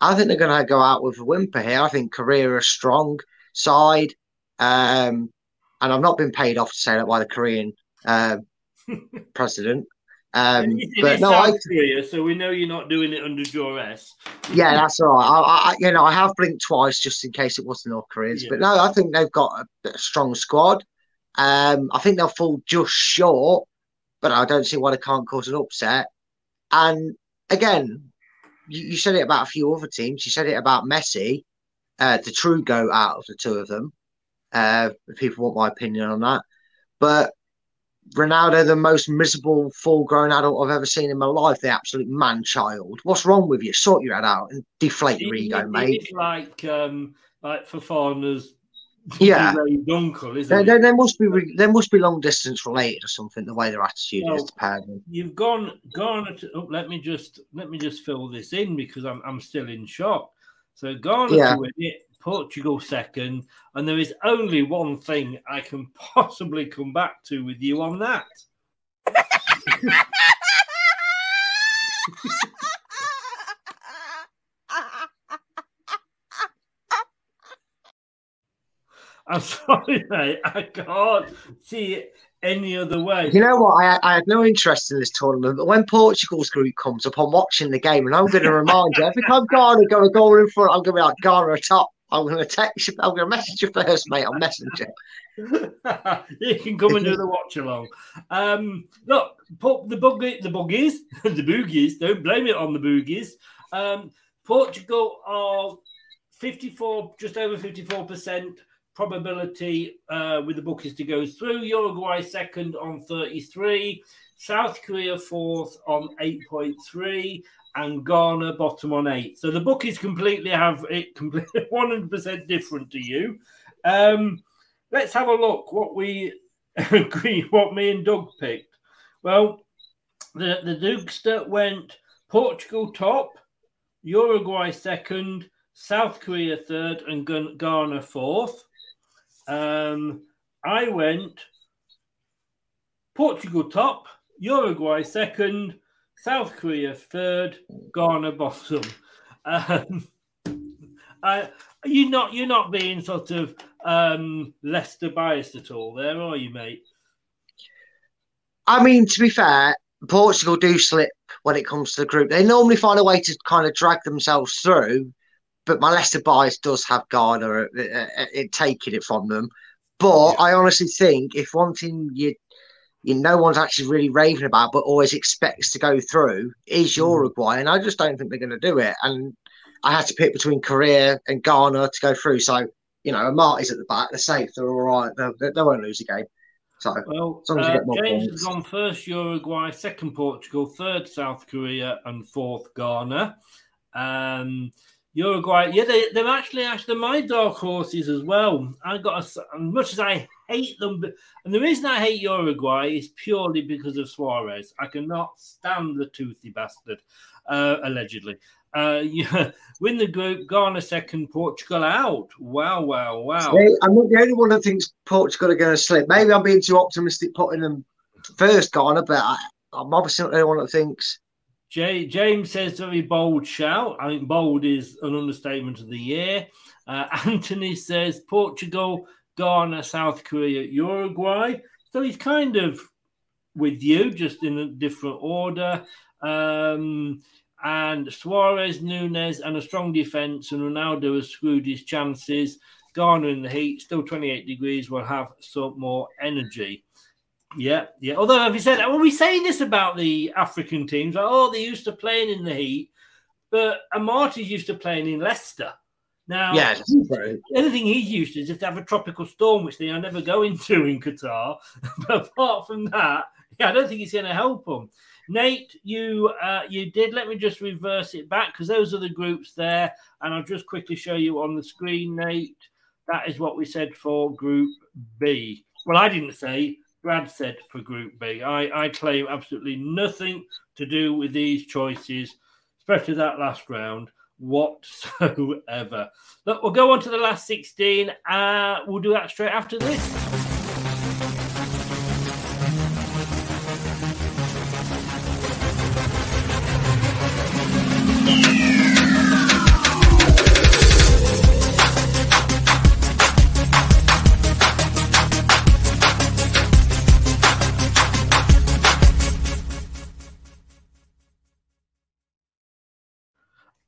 I think they're going to go out with a whimper here. I think Korea are a strong side, um, and I've not been paid off to say that by the Korean uh, president. Um, It but no, I, so we know you're not doing it under duress. yeah, that's all right. I, I, you know, I have blinked twice just in case it was the North Koreans, Yeah. but no, I think they've got a, a strong squad. Um, I think they'll fall just short, but I don't see why they can't cause an upset. And again, you, you said it about a few other teams. You said it about Messi, uh, the true goat out of the two of them. Uh, if people want my opinion on that, but Ronaldo, the most miserable full-grown adult I've ever seen in my life, the absolute man-child. What's wrong with you? Sort your head out and deflate your ego, mate. Like um, like Fofana's Yeah. delayed uncle, isn't There, it? there, there must be re- there must be long distance related or something. The way their attitude Well, is to. You've gone gone. Oh, let me just let me just fill this in because I'm I'm still in shock. So Ghana Yeah. to win it, Portugal second, and there is only one thing I can possibly come back to with you on that. I'm sorry, mate. I can't see it any other way. You know what? I, I no interest in this tournament, but when Portugal's group comes up, watching the game, and I'm going to remind you every time Ghana go a goal in front, I'm going to be like Ghana atop. I'm going to text you. I'm going to message you first, mate, on Messenger. you can come and do the watch along. Um, look, put the boogie, the boogies, the boogies. Don't blame it on the boogies. Um, Portugal are fifty-four, just over fifty-four percent probability uh, with the bookies to go through. Uruguay second on thirty-three. South Korea fourth on eight point three. And Ghana bottom on eight. So the bookies completely have it completely one hundred percent different to you. Um, let's have a look what we agree what me and Doug picked. Well, the the Dukester went Portugal top, Uruguay second, South Korea third, and Ghana fourth. Um, I went Portugal top, Uruguay second, South Korea third, Ghana bottom. Um, I, you're not you're not being sort of um, Leicester biased at all, there are you, mate? I mean, to be fair, Portugal do slip when it comes to the group. They normally find a way to kind of drag themselves through, but my Leicester bias does have Ghana uh, uh, uh, taking it from them. But I honestly think if one thing you you no one's actually really raving about, but always expects to go through, is Uruguay, and I just don't think they're going to do it. And I had to pick between Korea and Ghana to go through. So you know, Marty's at the back. They're safe. They're all right. They, they, they won't lose a game. So Well, as long as you uh, James points. has gone first Uruguay, second Portugal, third South Korea, and fourth Ghana. Um, Uruguay, yeah, they, they're actually actually my dark horses as well. I got a, as much as I hate them. And the reason I hate Uruguay is purely because of Suarez. I cannot stand the toothy bastard, uh, allegedly. Uh, yeah, win the group, Ghana second, Portugal out. Wow, wow, wow. See, I'm not the only one that thinks Portugal are going to slip. Maybe I'm being too optimistic putting them first, Ghana, but I, I'm obviously not the only one that thinks. Jay, James says very bold shout. I think bold is an understatement of the year. Uh, Anthony says Portugal, Ghana, South Korea, Uruguay. So he's kind of with you, just in a different order. Um, and Suarez, Nunes, and a strong defence, and Ronaldo has screwed his chances. Ghana in the heat, still 28 degrees, will have some more energy. Yeah, yeah. Although, have you said, well, we say this about the African teams, like, oh, they used to playing in the heat, but Amartey's used to playing in Leicester. Now, Yeah, that's the only thing he's used to is if they have a tropical storm, which they are never going to in Qatar. but apart from that, yeah, I don't think it's going to help them. Nate, you uh, you did. Let me just reverse it back because those are the groups there, and I'll just quickly show you on the screen, Nate. That is what we said for Group B. Well, I didn't say. Brad said for Group B. I, I claim absolutely nothing to do with these choices, especially that last round whatsoever. Look, we'll go on to the last 16. Uh, we'll do that straight after this.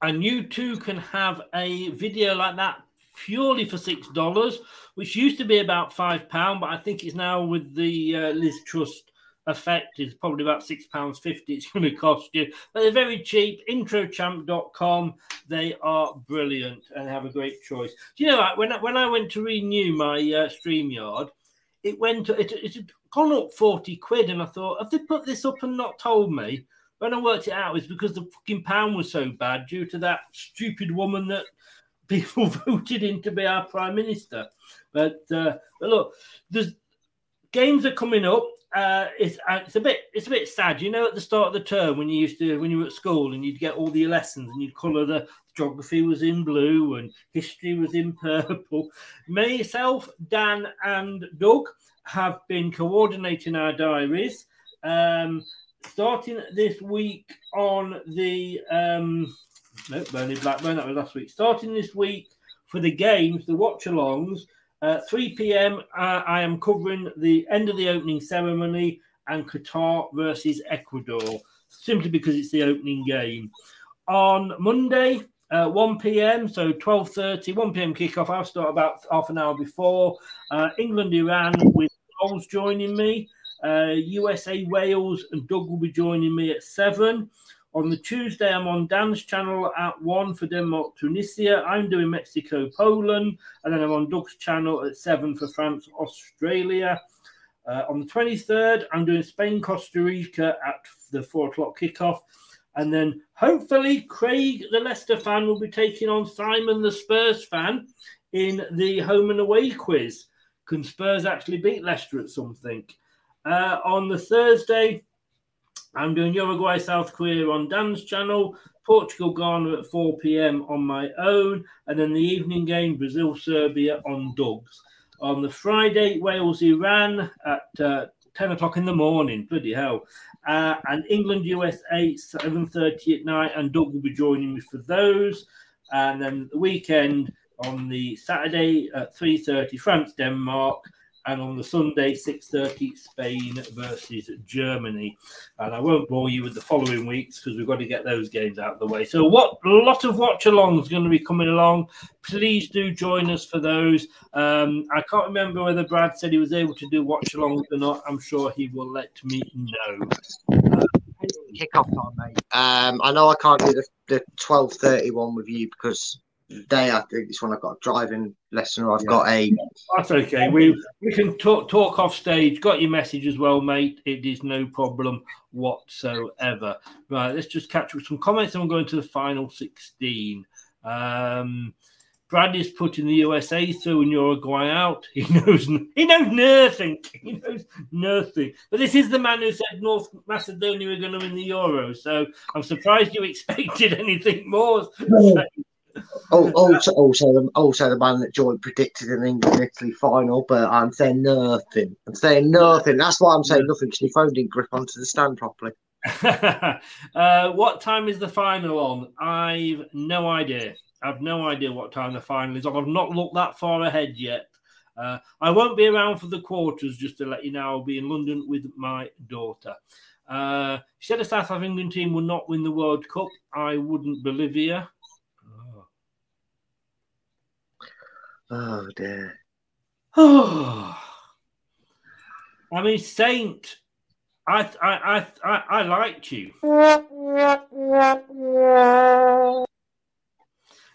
And you too can have a video like that purely for six dollars, which used to be about five pound, but I think it's now with the uh, Liz Truss effect is probably about six pounds fifty. It's going to cost you, but they're very cheap. Introchamp.com. They are brilliant and have a great choice. Do you know like when I, when I went to renew my uh, Streamyard, it went it it had gone up forty quid, and I thought, have they put this up and not told me? When I worked it out, it was because the fucking pound was so bad due to that stupid woman that people voted in to be our prime minister. But, uh, but look, there's games are coming up. Uh, it's uh, it's a bit it's a bit sad, you know. At the start of the term, when you used to when you were at school and you'd get all the lessons and you'd colour the geography was in blue and history was in purple. Myself, Dan, and Doug have been coordinating our diaries. Um, starting this week on the um no Burnley Blackburn, that was last week. Starting this week for the games, the watch alongs, uh, 3 p.m. Uh, I am covering the end of the opening ceremony and Qatar versus Ecuador, simply because it's the opening game. On Monday, uh, 1 p.m. So 12:30, 1 p.m. kickoff. I'll start about half an hour before. Uh, England, Iran with Knowles joining me. Uh, USA, Wales, and Doug will be joining me at seven. On the Tuesday, I'm on Dan's channel at one for Denmark, Tunisia. I'm doing Mexico, Poland, and then I'm on Doug's channel at seven for France, Australia. Uh, on the 23rd, I'm doing Spain, Costa Rica at the four o'clock kickoff. And then hopefully, Craig, the Leicester fan, will be taking on Simon, the Spurs fan, in the home and away quiz. Can Spurs actually beat Leicester at something? Uh, on the Thursday, I'm doing Uruguay, South Korea on Dan's channel, Portugal, Ghana at 4 p.m. on my own, and then the evening game, Brazil, Serbia on Doug's. On the Friday, Wales, Iran at uh, 10 o'clock in the morning. Bloody hell. Uh, and England, USA, 7.30 at night, and Doug will be joining me for those. And then the weekend on the Saturday at 3.30, France, Denmark, and on the Sunday, 6.30, Spain versus Germany. And I won't bore you with the following weeks because we've got to get those games out of the way. So what a lot of watch-alongs going to be coming along. Please do join us for those. Um, I can't remember whether Brad said he was able to do watch-alongs or not. I'm sure he will let me know. Kick-off time, mate. Um, I know I can't do the, the 12.30 one with you because day I think it's when I've got a driving lesson or I've got a That's okay. We we can talk talk off stage. Got your message as well, mate. It is no problem whatsoever. Right, let's just catch up some comments and we'll go into the final 16. Um, Brad is putting the USA through and Uruguay out. He knows he knows nothing. He knows nothing. But this is the man who said North Macedonia were going to win the Euro. So I'm surprised you expected anything more. Oh, also, also, the, also the man that Joy predicted an England Italy final, but I'm saying nothing. I'm saying nothing. That's why I'm saying nothing because my phone didn't grip onto the stand properly. uh, what time is the final on? I've no idea. I've no idea what time the final is on. I've not looked that far ahead yet. Uh, I won't be around for the quarters, just to let you know. I'll be in London with my daughter. Uh, she said the South African team will not win the World Cup. I wouldn't believe you. Oh dear. Oh. I mean, Saint, I, I, I, I, I liked you.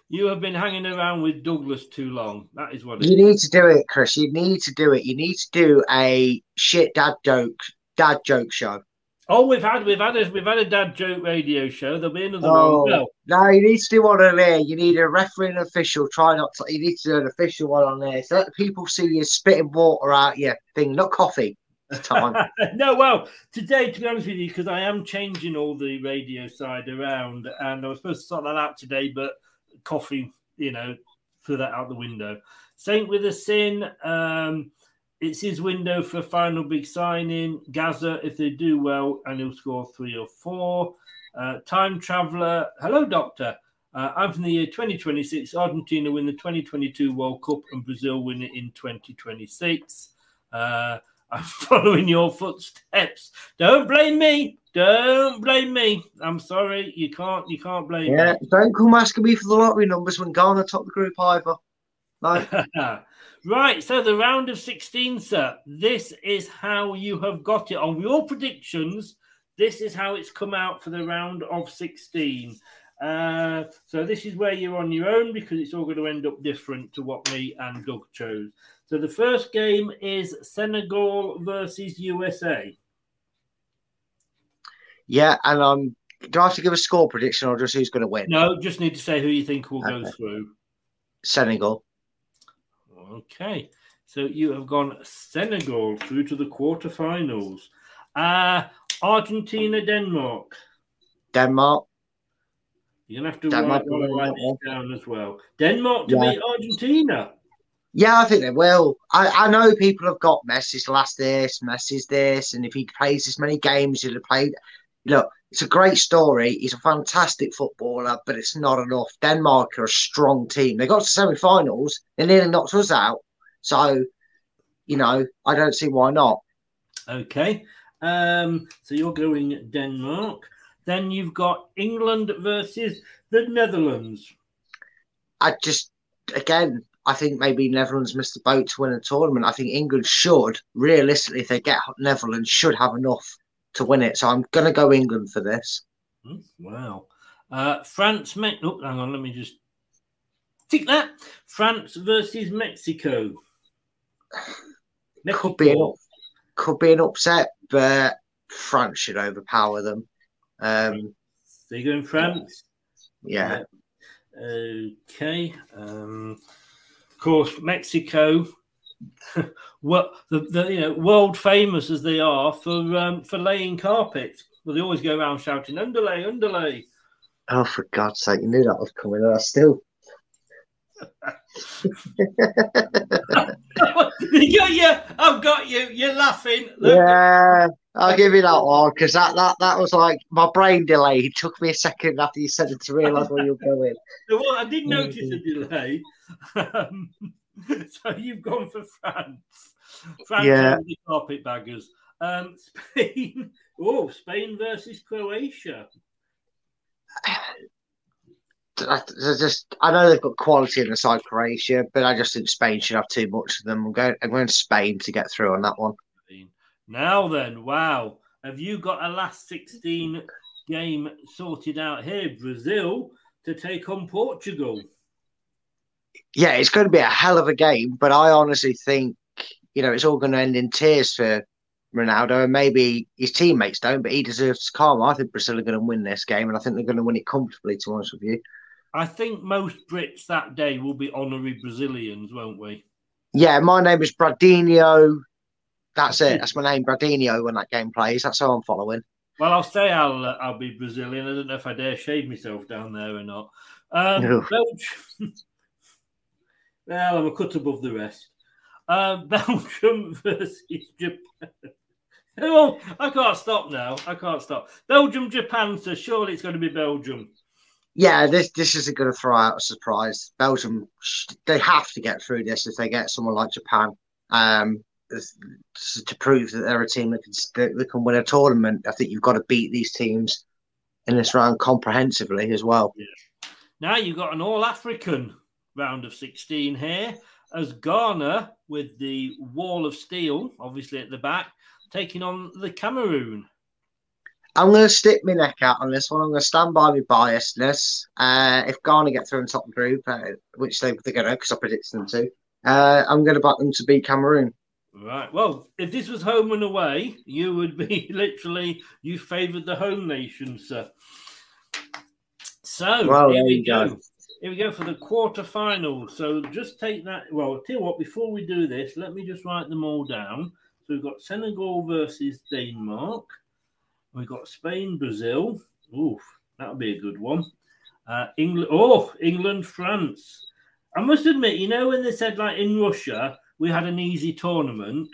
You have been hanging around with Douglas too long. That is what it You is. need to do it, Chris. You need to do it. You need to do a shit dad joke, dad joke show. Oh, we've had we've had a we've had a dad joke radio show. There'll be another Oh one. Well, no, you need to do one on there. You need a referee and official. Try not to. You need to do an official one on there. So that people see you spitting water out your thing, not coffee. Time. no, well, today, to be honest with you, because I am changing all the radio side around, and I was supposed to sort that out today, but coffee, you know, threw that out the window. Saint with a sin. Um, it's his window for a final big signing. Gaza, if they do well, and he'll score three or four. Uh, time traveler. Hello, Doctor. Uh, I'm from the year 2026. Argentina win the 2022 World Cup and Brazil win it in 2026. Uh, I'm following your footsteps. Don't blame me. Don't blame me. I'm sorry. You can't. You can't blame yeah, don't come asking me for the lottery numbers when Ghana top the group either. No. right. So the round of 16, sir. This is how you have got it on your predictions. This is how it's come out for the round of 16. Uh, so this is where you're on your own because it's all going to end up different to what me and Doug chose. So the first game is Senegal versus USA. Yeah, and um, do I have to give a score prediction or just who's going to win? No, just need to say who you think will go through. Senegal. Okay, so you have gone Senegal through to the quarterfinals. Uh Argentina, Denmark. Denmark. You're gonna have to Denmark write, write this down as well. Denmark to Yeah. beat Argentina. Yeah, I think they will. I, I know people have got Messi's last this, Messi's this, and if he plays this many games, he'll have played. Look, it's a great story. He's a fantastic footballer, but it's not enough. Denmark are a strong team. They got to semi-finals. They nearly knocked us out. So, you know, I don't see why not. Okay. Um, so you're going Denmark. Then you've got England versus the Netherlands. I just, again, I think maybe Netherlands missed the boat to win a tournament. I think England should, realistically, if they get Netherlands, should have enough to win it. So I'm going to go England for this. Hmm, Wow. Uh, France, Me- oh, hang on, let me just tick that. France versus Mexico. Could be an, could be an upset, but France should overpower them. Um, So you're going France? yeah. Okay. Um, of course, Mexico. what the, the you know world famous as they are for um, for laying carpet. Well, they always go around shouting underlay, underlay. Oh, for God's sake, you knew that was coming. And I still, you got you. I've got you. You're laughing. Look, yeah, I'll give you that one because that, that that was like my brain delay. It took me a second after you said it to realise where you're going. Well, I did notice a delay. So you've gone for France. France Yeah. the carpetbaggers. Um, Spain. Oh, Spain versus Croatia. I, just, I know they've got quality in the side Croatia, but I just think Spain should have too much of them. I'm going, I'm going Spain to get through on that one. Now then, wow. Have you got a last 16 game sorted out here? Brazil to take on Portugal. Yeah, it's going to be a hell of a game, but I honestly think, you know, it's all going to end in tears for Ronaldo, and maybe his teammates don't, but he deserves karma. I think Brazil are going to win this game, and I think they're going to win it comfortably, to be honest with you. I think most Brits that day will be honorary Brazilians, won't we? Yeah, my name is Bradinho. That's it. That's my name, Bradinho, when that game plays. That's how I'm following. Well, I'll say I'll uh, I'll be Brazilian. I don't know if I dare shave myself down there or not. Um, No. Belgium. well, I'm a cut above the rest. Uh, Belgium versus Japan. Oh, I can't stop now. I can't stop. Belgium, Japan. So surely it's going to be Belgium. Yeah, this this isn't going to throw out a surprise. Belgium, they have to get through this if they get someone like Japan. Um, to prove that they're a team that can that that can win a tournament. I think you've got to beat these teams in this round comprehensively as well. Now you've got an All African round of 16 here as Ghana with the wall of steel, obviously at the back, taking on the Cameroon. I'm going to stick my neck out on this one. I'm going to stand by my biasness. Uh, if Ghana get through in top group, uh, which they, they're going to, because I predicted them to, uh, I'm going to back them to beat Cameroon. Right. Well, if this was home and away, you would be literally you favoured the home nation, sir. So Well, here there we you go. go. Here we go for the quarterfinals. So just take that. Well, tell you what, before we do this, let me just write them all down. So we've got Senegal versus Denmark. We've got Spain, Brazil. Oof, that'll be a good one. Uh, England. Oh, England, France. I must admit, you know, when they said like in Russia, we had an easy tournament.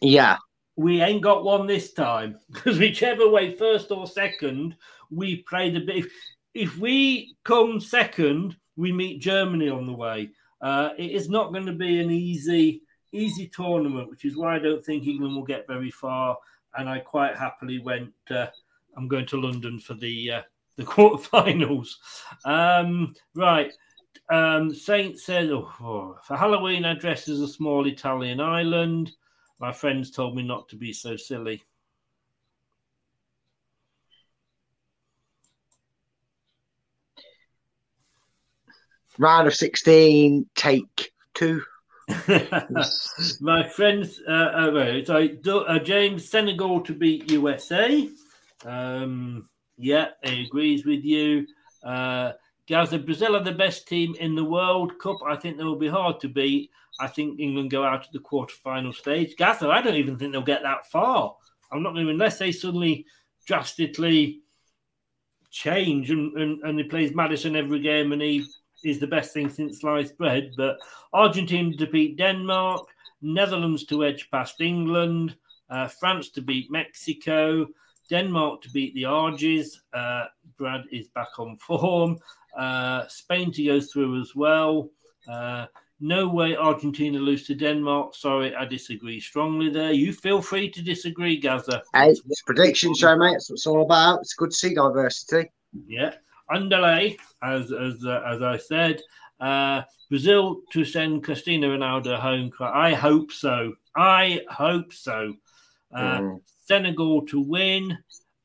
Yeah, We ain't got one this time because whichever way, first or second, we played a bit. If, we come second, we meet Germany on the way. Uh, it is not going to be an easy, easy tournament, which is why I don't think England will get very far. And I quite happily went. Uh, I'm going to London for the uh, the quarterfinals. Um, right. Um, Saint said, oh, oh, for Halloween, I dressed as a small Italian island. My friends told me not to be so silly. Round of 16, take two. My friends, uh, uh, uh, James, Senegal to beat USA. Um, yeah, he agrees with you. Uh, Gaza, Brazil are the best team in the World Cup. I think they will be hard to beat. I think England go out to the quarterfinal stage. Gaza, I don't even think they'll get that far. I'm not going to, unless they suddenly drastically change and, and, and he plays Maddison every game and he is the best thing since sliced bread. But Argentina to beat Denmark, Netherlands to edge past England, uh, France to beat Mexico, Denmark to beat the Argies. Uh, Brad is back on form. Uh, Spain to go through as well. Uh, no way Argentina lose to Denmark. Sorry, I disagree strongly there. You feel free to disagree, Gaza. Hey, it's prediction show, mate. That's what it's all about. It's good to see diversity. Yeah, underlay as as uh, as I said, uh, Brazil to send Cristiano Ronaldo home. I hope so. I hope so. Uh, Mm. Senegal to win.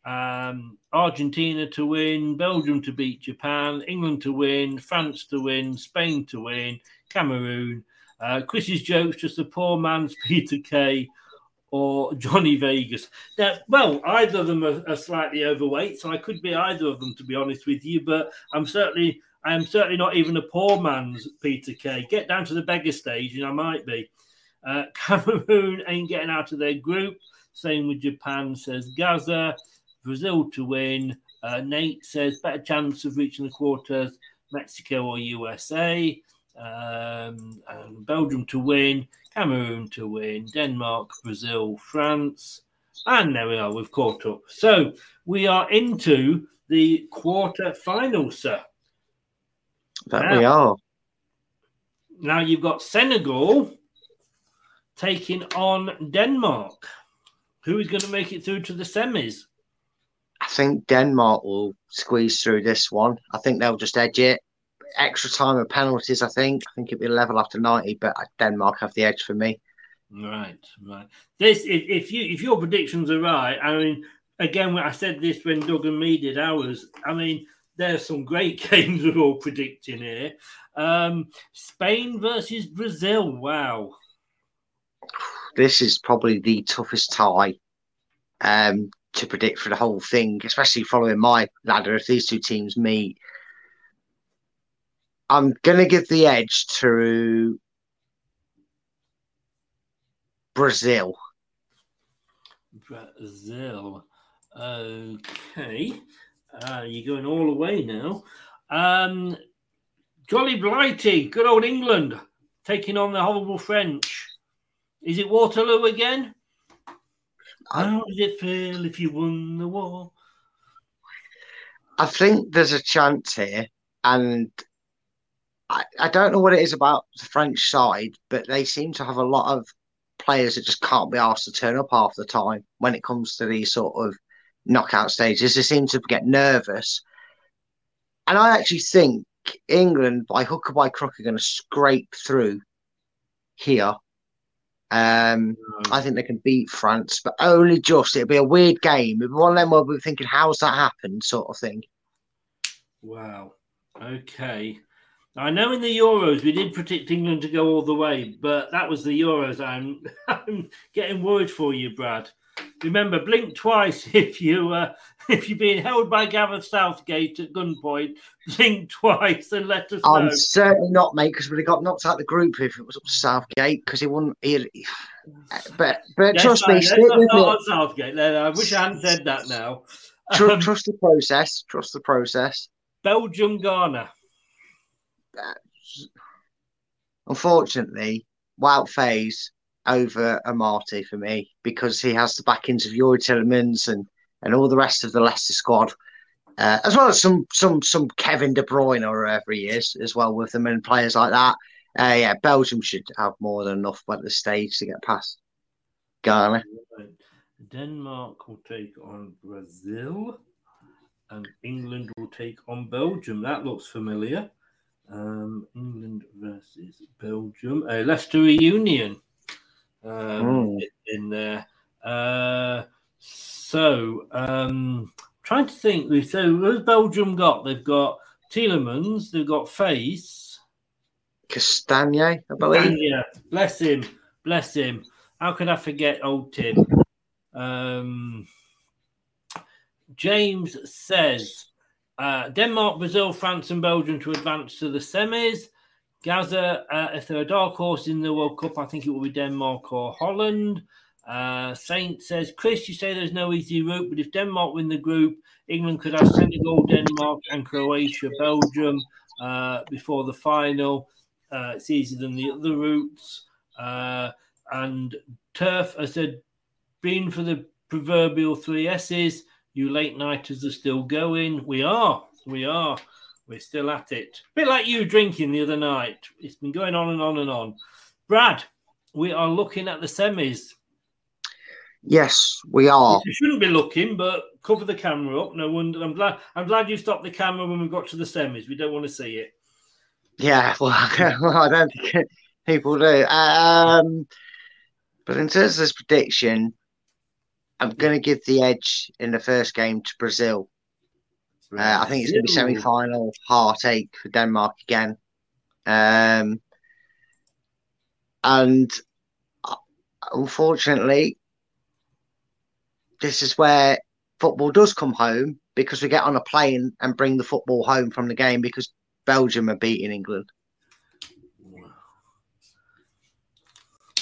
Um, Argentina to win, Belgium to beat Japan, England to win, France to win, Spain to win, Cameroon. Uh, Chris's jokes, just a poor man's Peter Kay or Johnny Vegas. Now, well, either of them are, are slightly overweight, so I could be either of them, to be honest with you. But I'm certainly, I am certainly not even a poor man's Peter Kay. Get down to the beggar stage, and I might be. Uh, Cameroon ain't getting out of their group. Same with Japan, says Gaza. Brazil to win. Uh, Nate says better chance of reaching the quarters, Mexico or USA. Um, and Belgium to win, Cameroon to win, Denmark, Brazil, France. And there we are, we've caught up. So we are into the quarter final, sir. That Now- we are. Now you've got Senegal taking on Denmark. Who is going to make it through to the semis? I think Denmark will squeeze through this one. I think they'll just edge it. Extra time and penalties, I think. I think it'll be level after 90, but Denmark have the edge for me. Right, right. This, if, if you if your predictions are right, I mean, again, I said this when Doug and me did ours. I mean, there's some great games we're all predicting here. Um, Spain versus Brazil. Wow. This is probably the toughest tie um, to predict for the whole thing, especially following my ladder. If these two teams meet, I'm going to give the edge to Brazil. Brazil. Okay. Uh, you're going all the way now. Um, Jolly Blighty, good old England, taking on the horrible French. Is it Waterloo again? I, How does it feel if you won the war? I think there's a chance here, and I, I don't know what it is about the French side, but they seem to have a lot of players that just can't be asked to turn up half the time when it comes to these sort of knockout stages. They seem to get nervous. And I actually think England, by hook or by crook, are going to scrape through here. Um, I think they can beat France, but only just. It'll be a weird game. It'll be one of them where we're thinking, how's that happened, sort of thing. Wow. Okay. I know in the Euros we did predict England to go all the way, but that was the Euros. I'm, I'm getting worried for you, Brad. Remember, blink twice if you uh, if you're being held by Gareth Southgate at gunpoint. Blink twice and let us know. I'm certainly not, mate, because we'd have got knocked out of the group if it was up to Southgate, because he wouldn't. He, but but Yes, trust I- me, stick with me. Southgate. No, I wish I hadn't said that now. Tr- Um, trust the process. Trust the process. Belgium, Ghana. Unfortunately, Wout Faes over Amartey for me because he has the backings of Youri Tielemans and, and all the rest of the Leicester squad, uh, as well as some some some Kevin De Bruyne or whoever he is as well with them and players like that. Uh, yeah, Belgium should have more than enough at the stage to get past Ghana. Denmark will take on Brazil, and England will take on Belgium. That looks familiar. Um, England versus Belgium. A Leicester reunion um, Mm. in there. Uh, so, um, trying to think. We so, who's Belgium got? They've got Tielemans. They've got Faes. Castagne, I believe. Yeah, bless him, bless him. How could I forget old Tim? Um, James says uh, Denmark, Brazil, France, and Belgium to advance to the semis. Gaza, uh, if they're a dark horse in the World Cup, I think it will be Denmark or Holland. Uh, Saint says, Chris, you say there's no easy route, but if Denmark win the group, England could have Senegal, Denmark, and Croatia, Belgium uh, before the final. Uh, it's easier than the other routes. Uh, and Turf has said, been for the proverbial three S's. You late nighters are still going. We are. We are. We're still at it. A bit like you drinking the other night. It's been going on and on and on. Brad, we are looking at the semis. Yes, we are. You shouldn't be looking, but cover the camera up. No wonder. I'm glad. I'm glad you stopped the camera when we got to the semis. We don't want to see it. Yeah, well, well, I don't think people do. Um, but in terms of this prediction, I'm going to give the edge in the first game to Brazil. Uh, I think it's going to be semi-final heartache for Denmark again. Um, and uh, unfortunately, this is where football does come home because we get on a plane and bring the football home from the game because Belgium are beating England.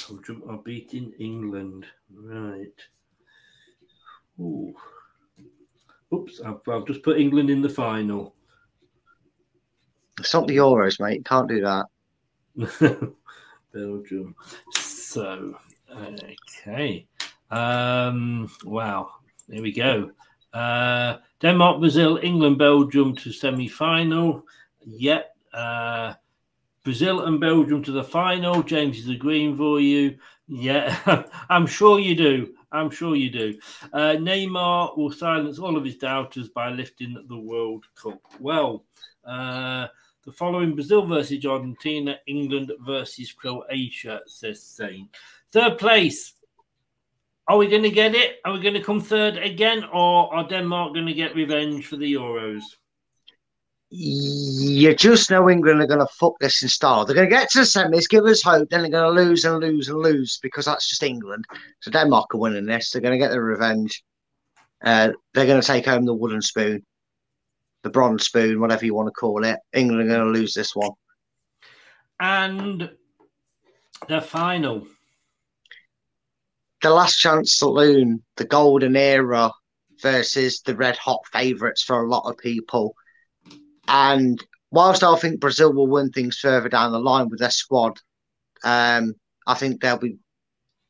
Belgium are beating England. Right. Ooh. Oops, I've, I've just put England in the final. It's not the Euros, mate. Can't do that. Belgium. So, okay. Um, wow. There we go. Uh, Denmark, Brazil, England, Belgium to semi final. Yep. Uh, Brazil and Belgium to the final. James is agreeing for you. Yeah, I'm sure you do. I'm sure you do. Uh, Neymar will silence all of his doubters by lifting the World Cup. Well, uh, the following Brazil versus Argentina, England versus Croatia, says Saint. Third place. Are we going to get it? Are we going to come third again, or are Denmark going to get revenge for the Euros? You just know England are going to fuck this in style. They're going to get to the semis, give us hope, then they're going to lose and lose and lose because that's just England. So Denmark are winning this. They're going to get their revenge. Uh, they're going to take home the wooden spoon, the bronze spoon, whatever you want to call it. England are going to lose this one. and the final. The Last Chance Saloon, the golden era versus the red hot favourites for a lot of people. And whilst I think Brazil will win things further down the line with their squad, um, I think they'll be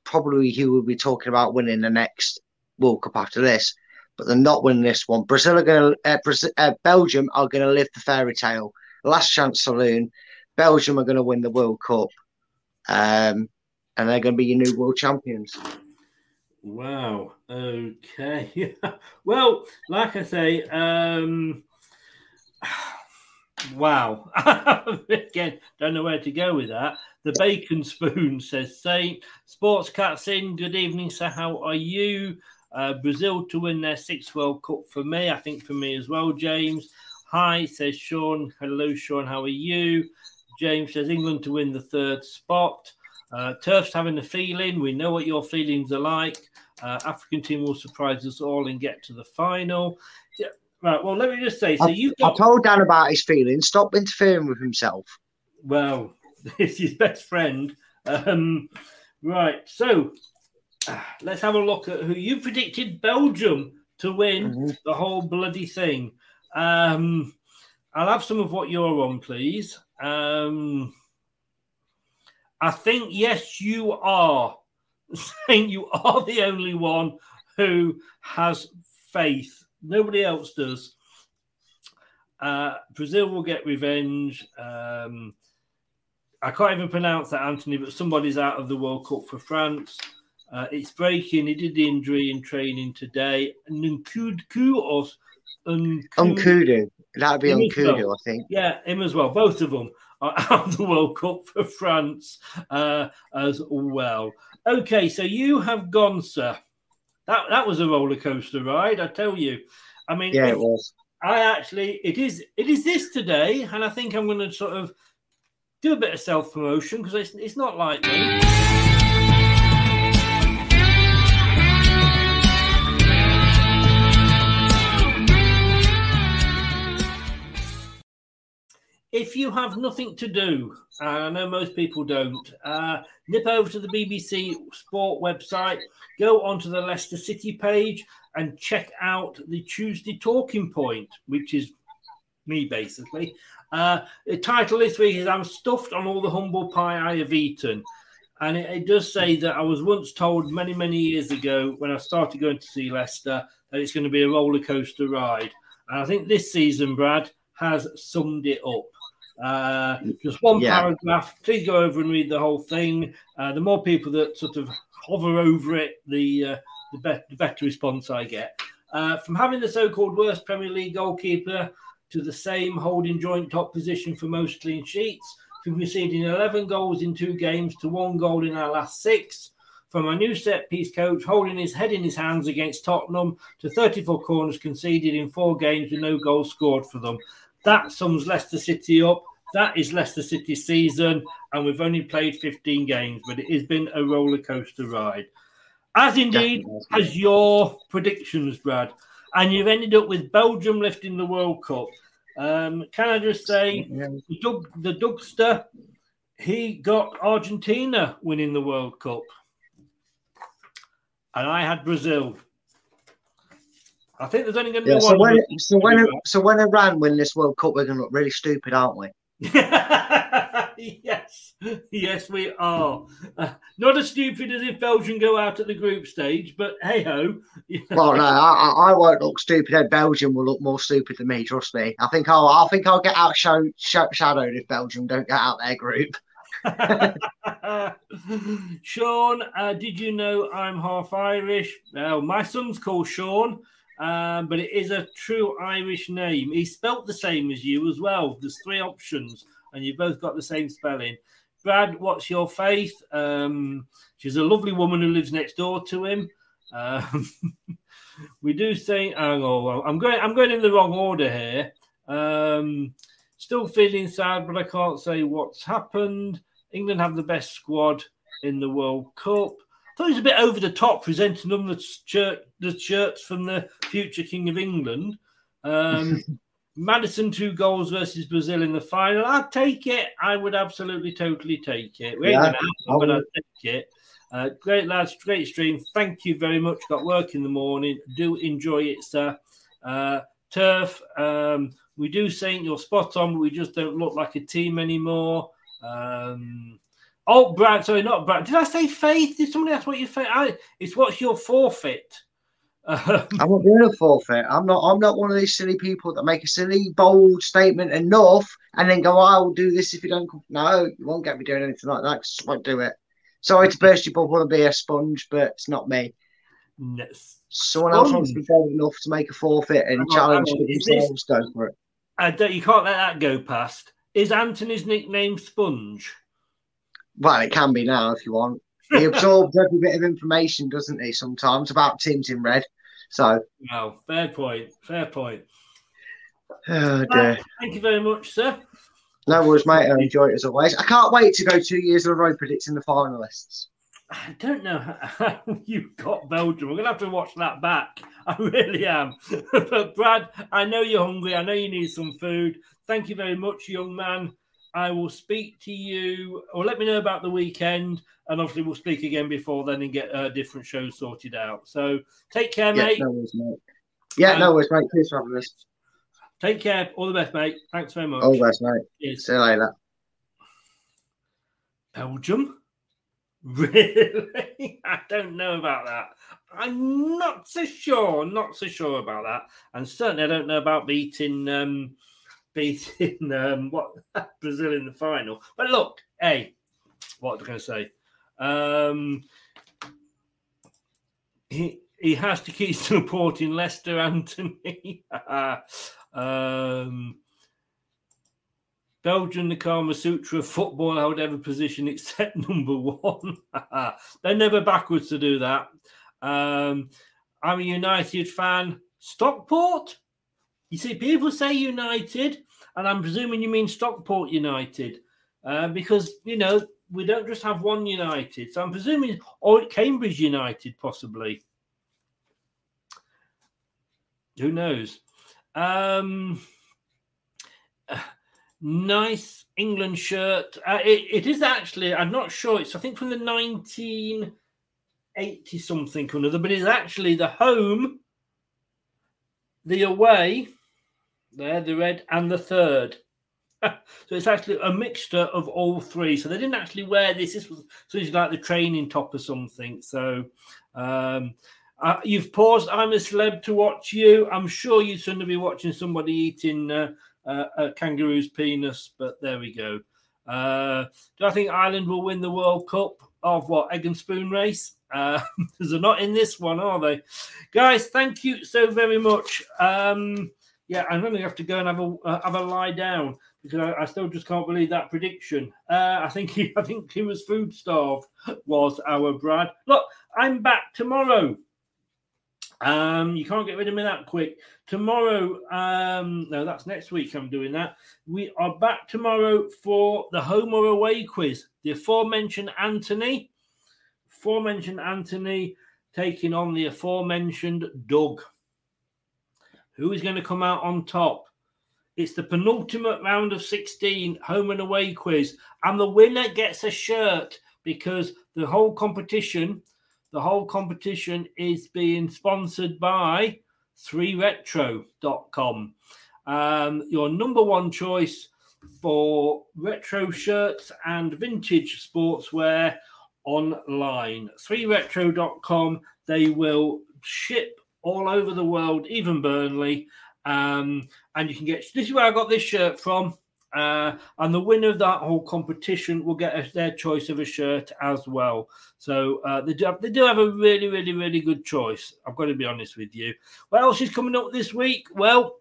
probably who will be talking about winning the next World Cup after this. But they're not winning this one. Brazil are going to, uh, uh, Belgium are going to live the fairy tale. Last Chance Saloon, Belgium are going to win the World Cup. Um, and they're going to be your new world champions. Wow. Okay. well, like I say, um, wow. Again, don't know where to go with that. The Bacon Spoon says, Saint, Sports Cats in. Good evening, sir. How are you? Uh, Brazil to win their sixth World Cup for me. I think for me as well, James. Hi, says Sean. Hello, Sean. How are you? James says England to win the third spot. Uh, Turf's having a feeling. We know what your feelings are like. Uh, African team will surprise us all and get to the final. Right. Well, let me just say. So I, you I told Dan about his feelings. Stop interfering with himself. well. It's his best friend. Um, right. So let's have a look at who you predicted Belgium to win Mhm. the whole bloody thing. Um, I'll have some of what you're on, please. Um, I think yes, you are saying you are the only one who has faith. Nobody else does. Uh, Brazil will get revenge. Um, I can't even pronounce that, Anthony, but somebody's out of the World Cup for France. Uh, it's breaking. He did the injury in training today. Nkudku or Nku- Unkudu. That'd be Unkudu, well. I think. Yeah, him as well. Both of them are out of the World Cup for France uh, as well. Okay, so you have gone, sir. That that was a roller coaster ride, I tell you. I mean, Yeah, it was. I actually it is it is this today, and I think I'm going to sort of do a bit of self promotion because it's it's not like me. If you have nothing to do, and I know most people don't, uh, nip over to the BBC Sport website, go onto the Leicester City page, and check out the Tuesday Talking Point, which is me basically. Uh, the title this week is I'm stuffed on all the humble pie I have eaten. And it, it does say that I was once told many, many years ago when I started going to see Leicester that it's going to be a roller coaster ride. And I think this season, Brad, has summed it up. Uh, just one Yeah. paragraph. Please go over and read the whole thing. Uh, the more people that sort of hover over it, the uh, the, be- the better response I get. Uh, from having the so-called worst Premier League goalkeeper to the same holding joint top position for most clean sheets, from conceding 11 goals in two games to one goal in our last six, from a new set piece coach holding his head in his hands against Tottenham to 34 corners conceded in four games with no goals scored for them. That sums Leicester City up. That is Leicester City season, and we've only played 15 games, but it has been a roller coaster ride. As indeed Definitely. as your predictions, Brad. And you've ended up with Belgium lifting the World Cup. Um, can I just say, the, Doug, the Dugster, he got Argentina winning the World Cup. And I had Brazil. I think there's only going to be Yeah, so one. when so when so when Iran win this World Cup, we're gonna look really stupid, aren't we? yes, yes, we are. Uh, not as stupid as if Belgium go out at the group stage, but hey ho. Well, no, I, I I won't look stupid. and Belgium will look more stupid than me. Trust me. I think I'll I think I'll get outshadowed shadowed if Belgium don't get out their group. Sean, uh, did you know I'm half Irish? Well, my son's called Sean, um, but it is a true Irish name. He's spelt the same as you as well. There's three options, and you've both got the same spelling. Brad, what's your faith? Um, she's a lovely woman who lives next door to him. Um, we do say, oh, well, I'm going, I'm going in the wrong order here. Um, still feeling sad, but I can't say what's happened. England have the best squad in the World Cup. Thought it was a bit over the top presenting them the shirt, the shirts from the future King of England. Um, Maddison two goals versus Brazil in the final. I'd take it. I would absolutely, totally take it. We ain't Yeah, gonna happen, but I'd take it. Uh, great lads, great stream. Thank you very much. Got work in the morning. Do enjoy it, sir. Uh, Turf, um, we do think you're spot on, but we just don't look like a team anymore. Um, oh, Brad, sorry, not Brad. Did I say faith? Did somebody ask what your faith? I, it's what's your forfeit? Um, I'm not doing a forfeit. I'm not. I'm not one of these silly people that make a silly, bold statement enough and then go, "I will do this if you don't." come." No, you won't get me doing anything like that. 'cause I won't do it. Sorry to burst your bubble and be a sponge, but it's not me. no. Someone else wants to be bold enough to make a forfeit and challenge hang on. this- themselves. Go for it. I don't, you can't let that go past. Is Anthony's nickname Sponge? Well, it can be now if you want. He absorbs every bit of information, doesn't he? Sometimes about teams in red. So, No, fair point. Fair point. oh dear. Thank you very much, sir. No worries, mate. I enjoy it as always. I can't wait to go two years in a row predicting the finalists. I don't know how you got Belgium. We're gonna have to watch that back. I really am. but Brad, I know you're hungry. I know you need some food. Thank you very much, young man. I will speak to you, or let me know about the weekend, and obviously we'll speak again before then and get uh, different shows sorted out. So take care, Yeah, mate. no worries, mate. Yeah, no worries, mate. Cheers for having us. Take care. All the best, mate. Thanks very much. All the best, mate. Cheers. See you later. Belgium? Really? I don't know about that. I'm not so sure. Not so sure about that. And certainly I don't know about beating um beating um what Brazil in the final. But look, hey, what was I gonna say? Um he he has to keep supporting Leicester Anthony. um Belgium, the Kama Sutra football, I would ever position except number one. They're never backwards to do that. Um, I'm a United fan. Stockport? You see, people say United, and I'm presuming you mean Stockport United, uh, because, you know, we don't just have one United. So I'm presuming, or Cambridge United, possibly. Who knows? Um, nice England shirt. Uh, it, it is actually, I'm not sure, it's I think from the 1980 something or another, but it's actually the home, the away, there, the red, and the third. so it's actually a mixture of all three. So they didn't actually wear this. This was so it's like the training top or something. So um, uh, you've paused. I'm a celeb to watch you. I'm sure you'd sooner be watching somebody eating uh, uh, a kangaroo's penis, but there we go. Uh, do I think Ireland will win the World Cup of what egg and spoon race? Uh, they're not in this one, are they? Guys, thank you so very much. Um, yeah, I'm going to have to go and have a uh, have a lie down because I, I still just can't believe that prediction. Uh, I think he, I think he was food starved. Was our Brad? Look, I'm back tomorrow. Um, you can't get rid of me that quick. Tomorrow, um, no, that's next week. I'm doing that. We are back tomorrow for the home or away quiz. The aforementioned Anthony, aforementioned Anthony, taking on the aforementioned Doug. Who is going to come out on top? It's the penultimate round of 16 home and away quiz, and the winner gets a shirt because the whole competition the whole competition is being sponsored by 3retro.com. Um, your number one choice for retro shirts and vintage sportswear online. 3retro.com. They will ship all over the world, even Burnley. Um, and you can get this is where I got this shirt from. Uh, and the winner of that whole competition will get a, their choice of a shirt as well. So uh, they, do have, they do have a really, really, really good choice. I've got to be honest with you. What else is coming up this week? Well,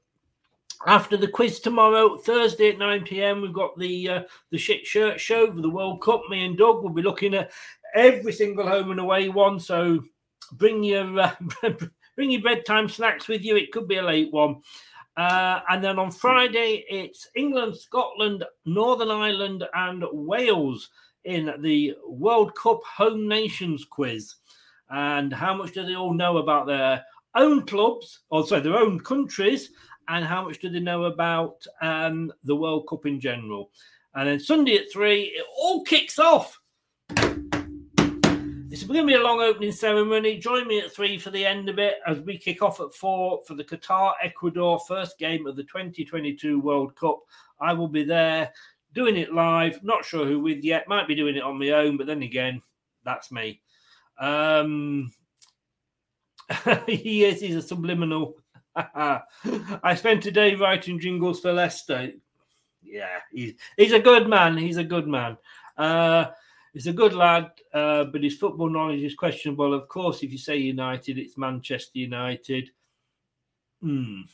after the quiz tomorrow, Thursday at 9 p.m., we've got the uh, the shit shirt show for the World Cup. Me and Doug will be looking at every single home and away one. So bring your uh, bring your bedtime snacks with you. It could be a late one. Uh, and then on Friday, it's England, Scotland, Northern Ireland, and Wales in the World Cup Home Nations quiz. And how much do they all know about their own clubs, or sorry, their own countries, and how much do they know about um, the World Cup in general. And then Sunday at three, it all kicks off. It's going to be a long opening ceremony. Join me at three for the end of it as we kick off at four for the Qatar Ecuador first game of the 2022 World Cup. I will be there doing it live. Not sure who with yet. Might be doing it on my own, but then again, that's me. Um, he is. He's a subliminal. I spent a day writing jingles for Leicester. Yeah, he's he's a good man. He's a good man. Uh, he's a good lad, uh, but his football knowledge is questionable. Of course, if you say United, it's Manchester United. Hmm.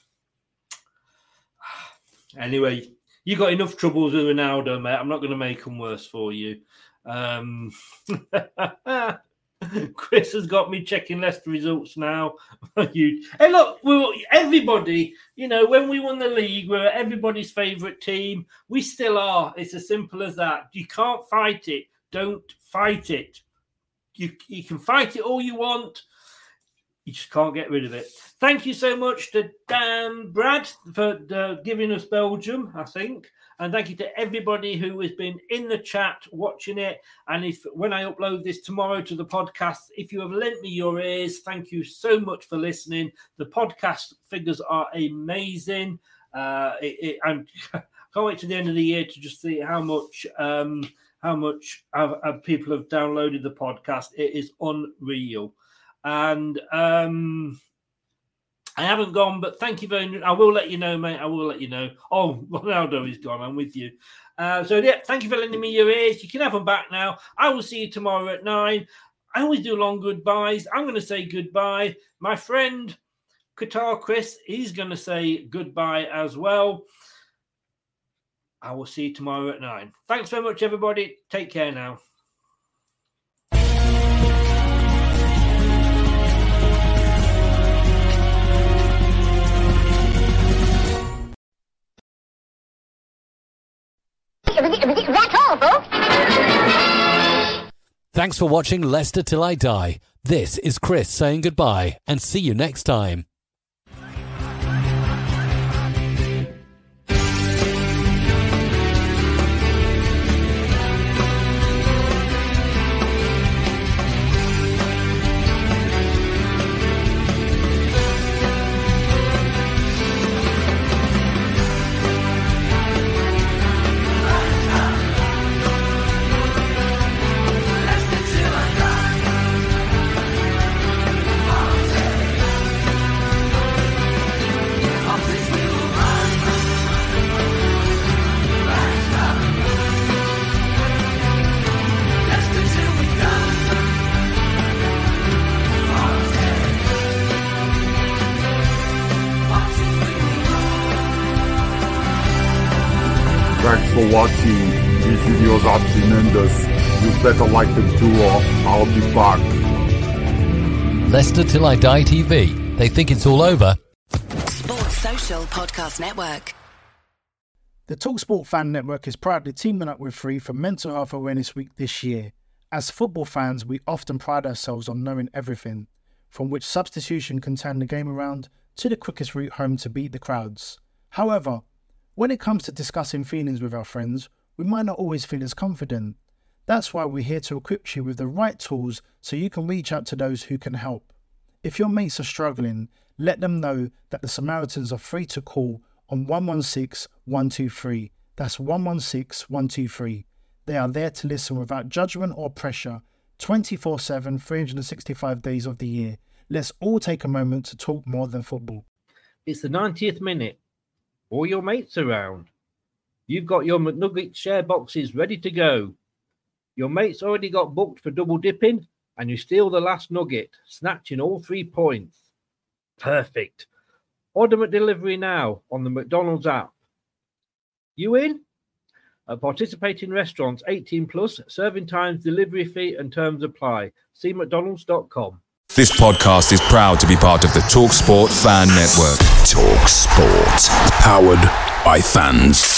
Anyway, you got enough troubles with Ronaldo, mate. I'm not going to make them worse for you. Um, Chris has got me checking Leicester results now. you, hey, look, we were, everybody, you know, when we won the league, we were everybody's favourite team. We still are. It's as simple as that. You can't fight it. Don't fight it. You, you can fight it all you want. You just can't get rid of it. Thank you so much to Dan Brad for uh, giving us Belgium, I think. And thank you to everybody who has been in the chat watching it. And if when I upload this tomorrow to the podcast, if you have lent me your ears, thank you so much for listening. The podcast figures are amazing. Uh, it, it, and can't wait to the end of the year to just see how much um, how much have, have people have downloaded the podcast. It is unreal. And um, I haven't gone, but thank you very much. I will let you know, mate. I will let you know. Oh, Ronaldo is gone. I'm with you. Uh, so, yeah, thank you for lending me your ears. You can have them back now. I will see you tomorrow at nine. I always do long goodbyes. I'm going to say goodbye. My friend Qatar Chris, he's going to say goodbye as well. I will see you tomorrow at nine. Thanks very much, everybody. Take care now. That's all, folks. Thanks for watching Leicester Till I Die. This is Chris saying goodbye and see you next time. Better like them too or I'll be back. Leicester Till I Die TV. They think it's all over. Sports Social Podcast Network. The Talksport Fan Network is proudly teaming up with Free for Mental Health Awareness Week this year. As football fans, we often pride ourselves on knowing everything, from which substitution can turn the game around to the quickest route home to beat the crowds. However, when it comes to discussing feelings with our friends, we might not always feel as confident. That's why we're here to equip you with the right tools so you can reach out to those who can help. If your mates are struggling, let them know that the Samaritans are free to call on 116 123. That's 116 123. They are there to listen without judgment or pressure 24 7, 365 days of the year. Let's all take a moment to talk more than football. It's the 90th minute. All your mates around. You've got your McNugget share boxes ready to go. Your mates already got booked for double dipping, and you steal the last nugget, snatching all three points. Perfect. Order McDelivery now on the McDonald's app. You in? At participating restaurants 18 plus, serving times, delivery fee, and terms apply. See McDonald's.com. This podcast is proud to be part of the TalkSport Fan Network. Talk Sport. Powered by fans.